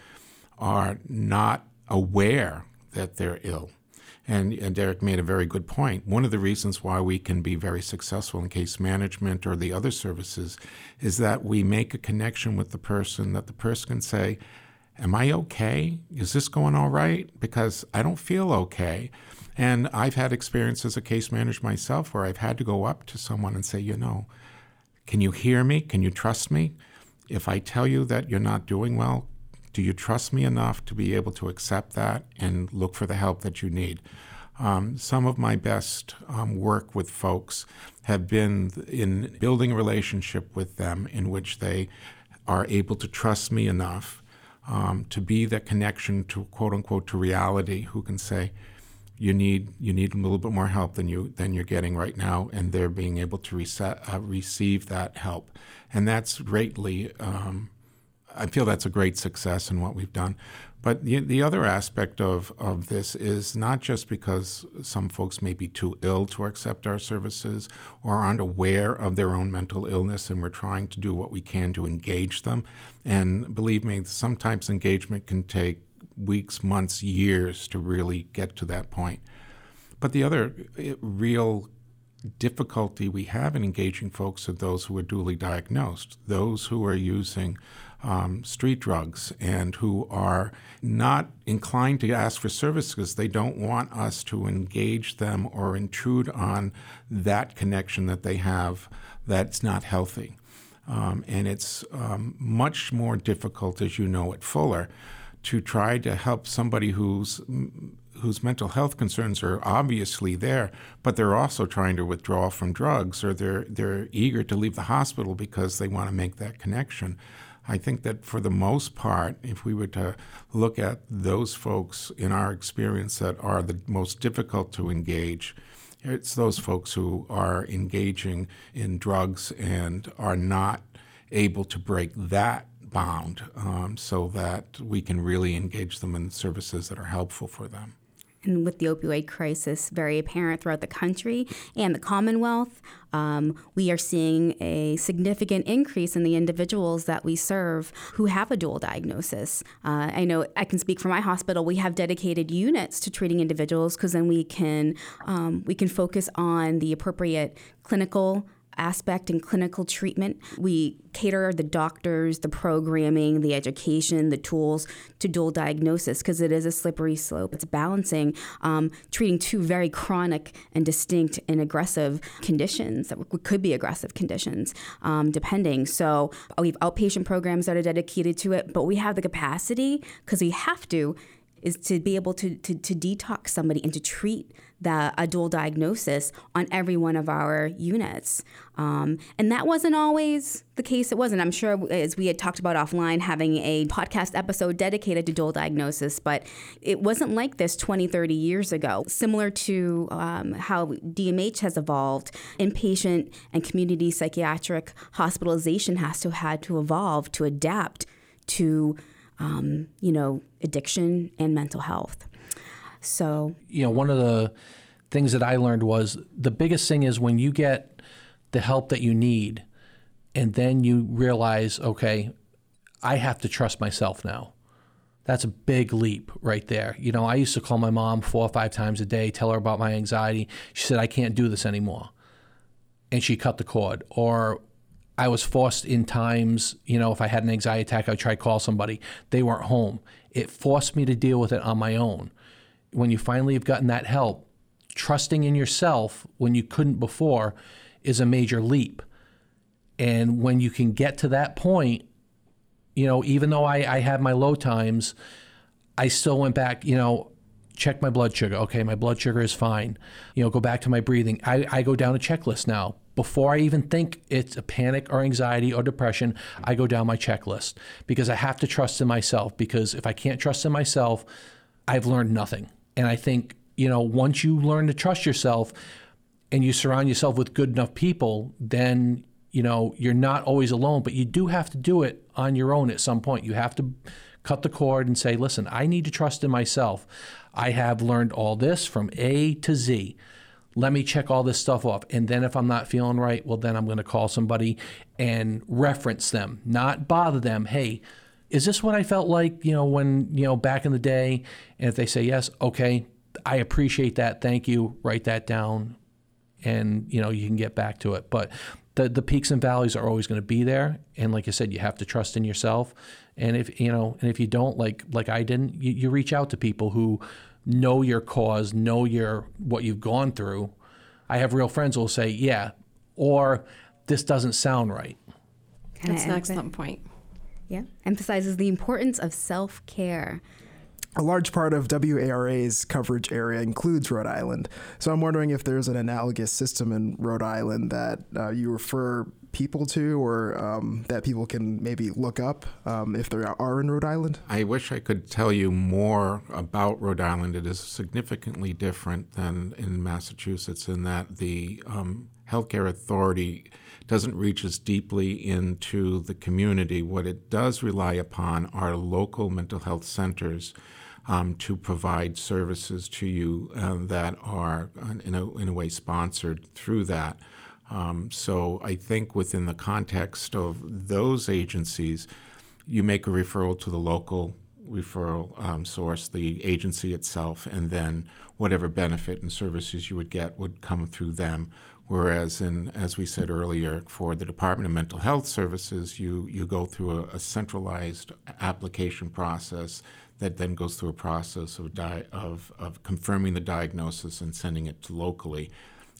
are not aware that they're ill and, and, Derek made a very good point. One of the reasons why we can be very successful in case management or the other services is that we make a connection with the person that the person can say, Am I okay? Is this going all right? Because I don't feel okay. And I've had experience as a case manager myself where I've had to go up to someone and say, You know, can you hear me? Can you trust me? If I tell you that you're not doing well, do you trust me enough to be able to accept that and look for the help that you need? Um, some of my best um, work with folks have been in building a relationship with them in which they are able to trust me enough um, to be that connection to quote unquote to reality who can say you need you need a little bit more help than you than you're getting right now and they're being able to reset, uh, receive that help and that's greatly um, I feel that's a great success in what we've done. But the, the other aspect of, of this is not just because some folks may be too ill to accept our services or aren't aware of their own mental illness, and we're trying to do what we can to engage them. And believe me, sometimes engagement can take weeks, months, years to really get to that point. But the other eh, real difficulty we have in engaging folks are those who are dually diagnosed, those who are using um, street drugs and who are not inclined to ask for service because they don't want us to engage them or intrude on that connection that they have that's not healthy. Um, and it's um, much more difficult, as you know, at Fuller, to try to help somebody who's whose mental health concerns are obviously there, but they're also trying to withdraw from drugs or they're they're eager to leave the hospital because they want to make that connection. I think that for the most part, if we were to look at those folks in our experience that are the most difficult to engage, it's those folks who are engaging in drugs and are not able to break that bound um, so that we can really engage them in services that are helpful for them and with the opioid crisis very apparent throughout the country and the Commonwealth, um, we are seeing a significant increase in the individuals that we serve who have a dual diagnosis. Uh, I know I can speak for my hospital. We have dedicated units to treating individuals because then we can um, we can focus on the appropriate clinical aspect in clinical treatment. We cater the doctors, the programming, the education, the tools to dual diagnosis because it is a slippery slope. It's balancing um, treating two very chronic and distinct and aggressive conditions that could be aggressive conditions, um, depending. So we have outpatient programs that are dedicated to it, but we have the capacity because we have to is to be able to, to, to detox somebody and to treat the a dual diagnosis on every one of our units. Um, and that wasn't always the case. It wasn't. I'm sure, as we had talked about offline, having a podcast episode dedicated to dual diagnosis, but it wasn't like this 20, 30 years ago. Similar to um, how DMH has evolved, inpatient and community psychiatric hospitalization has to had to evolve to adapt to um, you know, addiction and mental health. So, you know, one of the things that I learned was the biggest thing is when you get the help that you need, and then you realize, okay, I have to trust myself now. That's a big leap right there. You know, I used to call my mom four or five times a day, tell her about my anxiety. She said, I can't do this anymore. And she cut the cord. Or I was forced in times, you know, if I had an anxiety attack, I'd try to call somebody. They weren't home. It forced me to deal with it on my own. When you finally have gotten that help, trusting in yourself when you couldn't before is a major leap. And when you can get to that point, you know, even though I, I had my low times, I still went back, you know, check my blood sugar. Okay, my blood sugar is fine. You know, go back to my breathing. I, I go down a checklist now before I even think it's a panic or anxiety or depression, I go down my checklist because I have to trust in myself. Because if I can't trust in myself, I've learned nothing. And I think, you know, once you learn to trust yourself and you surround yourself with good enough people, then, you know, you're not always alone, but you do have to do it on your own at some point. You have to cut the cord and say, listen, I need to trust in myself. I have learned all this from A to Z let me check all this stuff off. And then if I'm not feeling right, well, then I'm going to call somebody and reference them, not bother them. Hey, is this what I felt like, you know, when, you know, back in the day? And if they say yes, okay, I appreciate that. Thank you. Write that down and, you know, you can get back to it. But the, the peaks and valleys are always going to be there. And like I said, you have to trust in yourself. And if, you know, and if you don't, like, like I didn't, you, you reach out to people who, know your cause, know your what you've gone through. I have real friends who will say, "Yeah," or "This doesn't sound right." Can That's an excellent point. Yeah, emphasizes the importance of self care. A large part of WARA's coverage area includes Rhode Island. So I'm wondering if there's an analogous system in Rhode Island that uh, you refer people to or um, that people can maybe look up um, if they are in Rhode Island? I wish I could tell you more about Rhode Island. It is significantly different than in Massachusetts in that the um, healthcare authority doesn't reach as deeply into the community. What it does rely upon are local mental health centers. Um, to provide services to you uh, that are, uh, in a, in a way, sponsored through that. Um, so I think within the context of those agencies, you make a referral to the local referral um, source, the agency itself, and then whatever benefit and services you would get would come through them. Whereas, in as we said earlier, for the Department of Mental Health Services, you you go through a, a centralized application process that then goes through a process of, di- of of confirming the diagnosis and sending it to locally.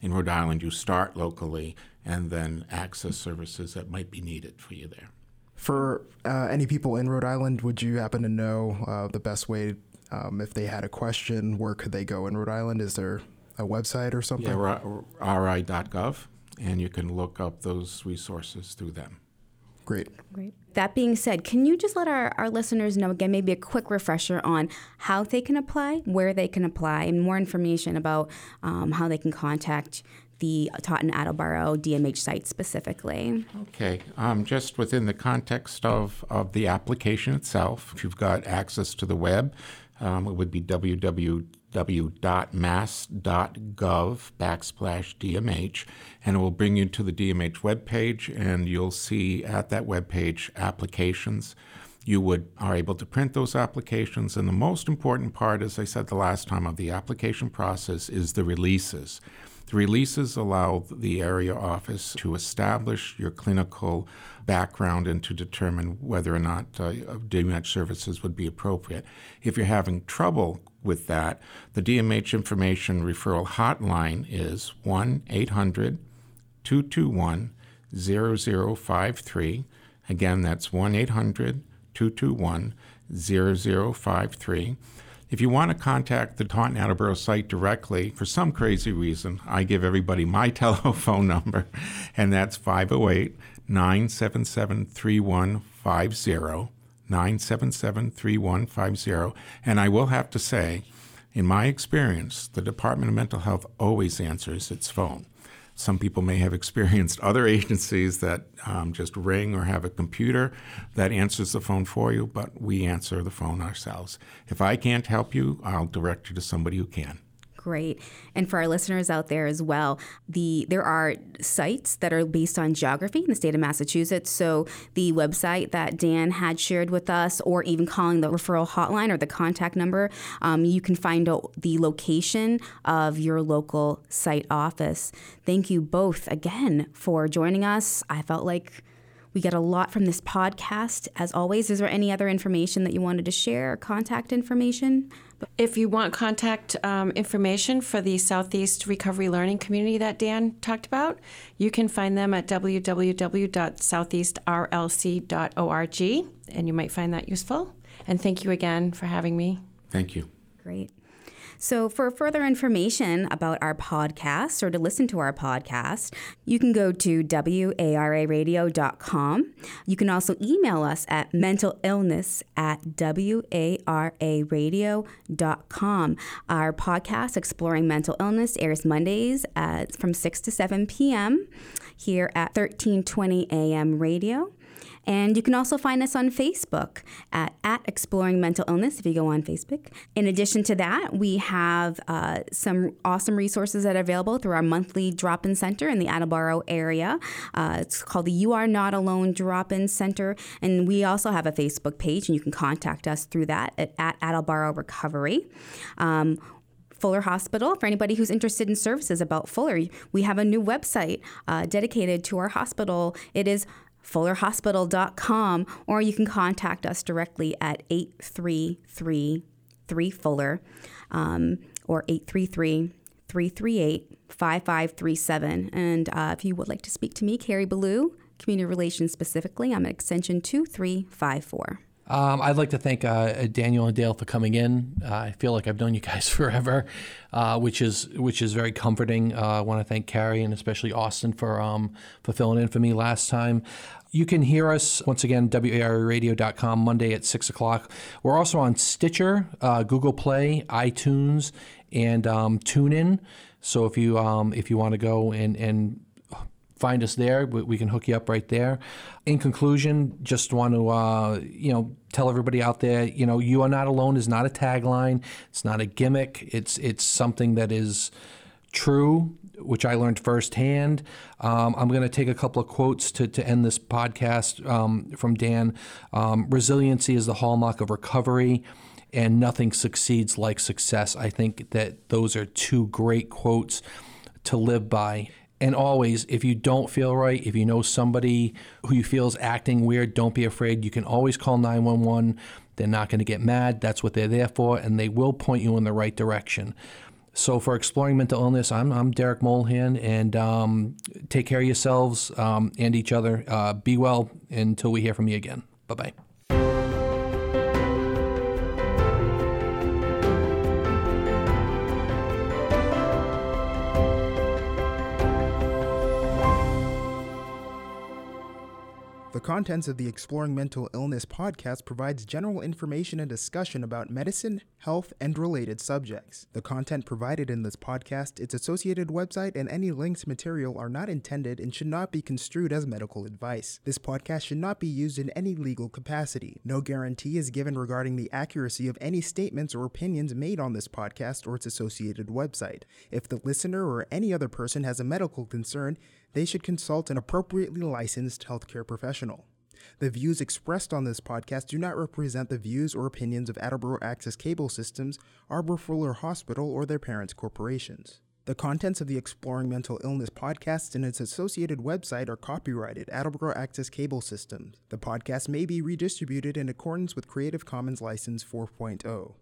In Rhode Island, you start locally and then access services that might be needed for you there. For uh, any people in Rhode Island, would you happen to know uh, the best way um, if they had a question? Where could they go in Rhode Island? Is there a website or something? Yeah, ri.gov, and you can look up those resources through them. Great. Great. That being said, can you just let our, our listeners know again, maybe a quick refresher on how they can apply, where they can apply, and more information about um, how they can contact the Taunton Attleboro DMH site specifically? Okay, um, just within the context of, of the application itself, if you've got access to the web, um, it would be www www.mass.gov backslash DMH, and it will bring you to the DMH webpage, and you'll see at that webpage applications. You would are able to print those applications, and the most important part, as I said the last time, of the application process is the releases. The releases allow the area office to establish your clinical background and to determine whether or not uh, DMH services would be appropriate. If you're having trouble with that, the DMH information referral hotline is 1 800 221 0053. Again, that's 1 800 221 0053. If you want to contact the Taunton Attleboro site directly, for some crazy reason, I give everybody my telephone number, and that's 508 977 3150. 977 3150. And I will have to say, in my experience, the Department of Mental Health always answers its phone. Some people may have experienced other agencies that um, just ring or have a computer that answers the phone for you, but we answer the phone ourselves. If I can't help you, I'll direct you to somebody who can great. And for our listeners out there as well, the there are sites that are based on geography in the state of Massachusetts. So the website that Dan had shared with us, or even calling the referral hotline or the contact number, um, you can find out the location of your local site office. Thank you both again for joining us. I felt like we get a lot from this podcast. As always, is there any other information that you wanted to share, contact information? If you want contact um, information for the Southeast Recovery Learning Community that Dan talked about, you can find them at www.southeastrlc.org, and you might find that useful. And thank you again for having me. Thank you. Great. So, for further information about our podcast or to listen to our podcast, you can go to wararadio.com. You can also email us at mentalillness at wararadio.com. Our podcast, Exploring Mental Illness, airs Mondays at, from 6 to 7 p.m. here at 1320 AM radio. And you can also find us on Facebook at, at Exploring Mental Illness if you go on Facebook. In addition to that, we have uh, some awesome resources that are available through our monthly drop in center in the Attleboro area. Uh, it's called the You Are Not Alone Drop In Center. And we also have a Facebook page, and you can contact us through that at, at Attleboro Recovery. Um, Fuller Hospital. For anybody who's interested in services about Fuller, we have a new website uh, dedicated to our hospital. It is fullerhospital.com, or you can contact us directly at 833 Fuller um, or 833 338 5537. And uh, if you would like to speak to me, Carrie Ballou, Community Relations specifically, I'm at extension 2354. Um, I'd like to thank uh, Daniel and Dale for coming in. Uh, I feel like I've known you guys forever, uh, which is which is very comforting. Uh, I want to thank Carrie and especially Austin for um, for filling in for me last time. You can hear us once again, WARAradio.com, Monday at 6 o'clock. We're also on Stitcher, uh, Google Play, iTunes, and um, TuneIn. So if you um, if you want to go and, and find us there. We, can hook you up right there. In conclusion, just want to uh, you know tell everybody out there, you know, you are not alone is not a tagline. It's not a gimmick. It's it's something that is true, which I learned firsthand. Um, I'm going to take a couple of quotes to, to end this podcast um, from Dan. Um, Resiliency is the hallmark of recovery, and nothing succeeds like success. I think that those are two great quotes to live by. And always, if you don't feel right, if you know somebody who you feel is acting weird, don't be afraid. You can always call 911. They're not going to get mad. That's what they're there for, and they will point you in the right direction. So, for exploring mental illness, I'm, I'm Derek Mulhan, and um, take care of yourselves um, and each other. Uh, be well until we hear from you again. Bye bye. The contents of the Exploring Mental Illness podcast provides general information and discussion about medicine, health, and related subjects. The content provided in this podcast, its associated website, and any linked material are not intended and should not be construed as medical advice. This podcast should not be used in any legal capacity. No guarantee is given regarding the accuracy of any statements or opinions made on this podcast or its associated website. If the listener or any other person has a medical concern, they should consult an appropriately licensed healthcare professional. The views expressed on this podcast do not represent the views or opinions of Attleboro Access Cable Systems, Arbour Fuller Hospital, or their parents' corporations. The contents of the Exploring Mental Illness podcast and its associated website are copyrighted Attleboro Access Cable Systems. The podcast may be redistributed in accordance with Creative Commons License 4.0.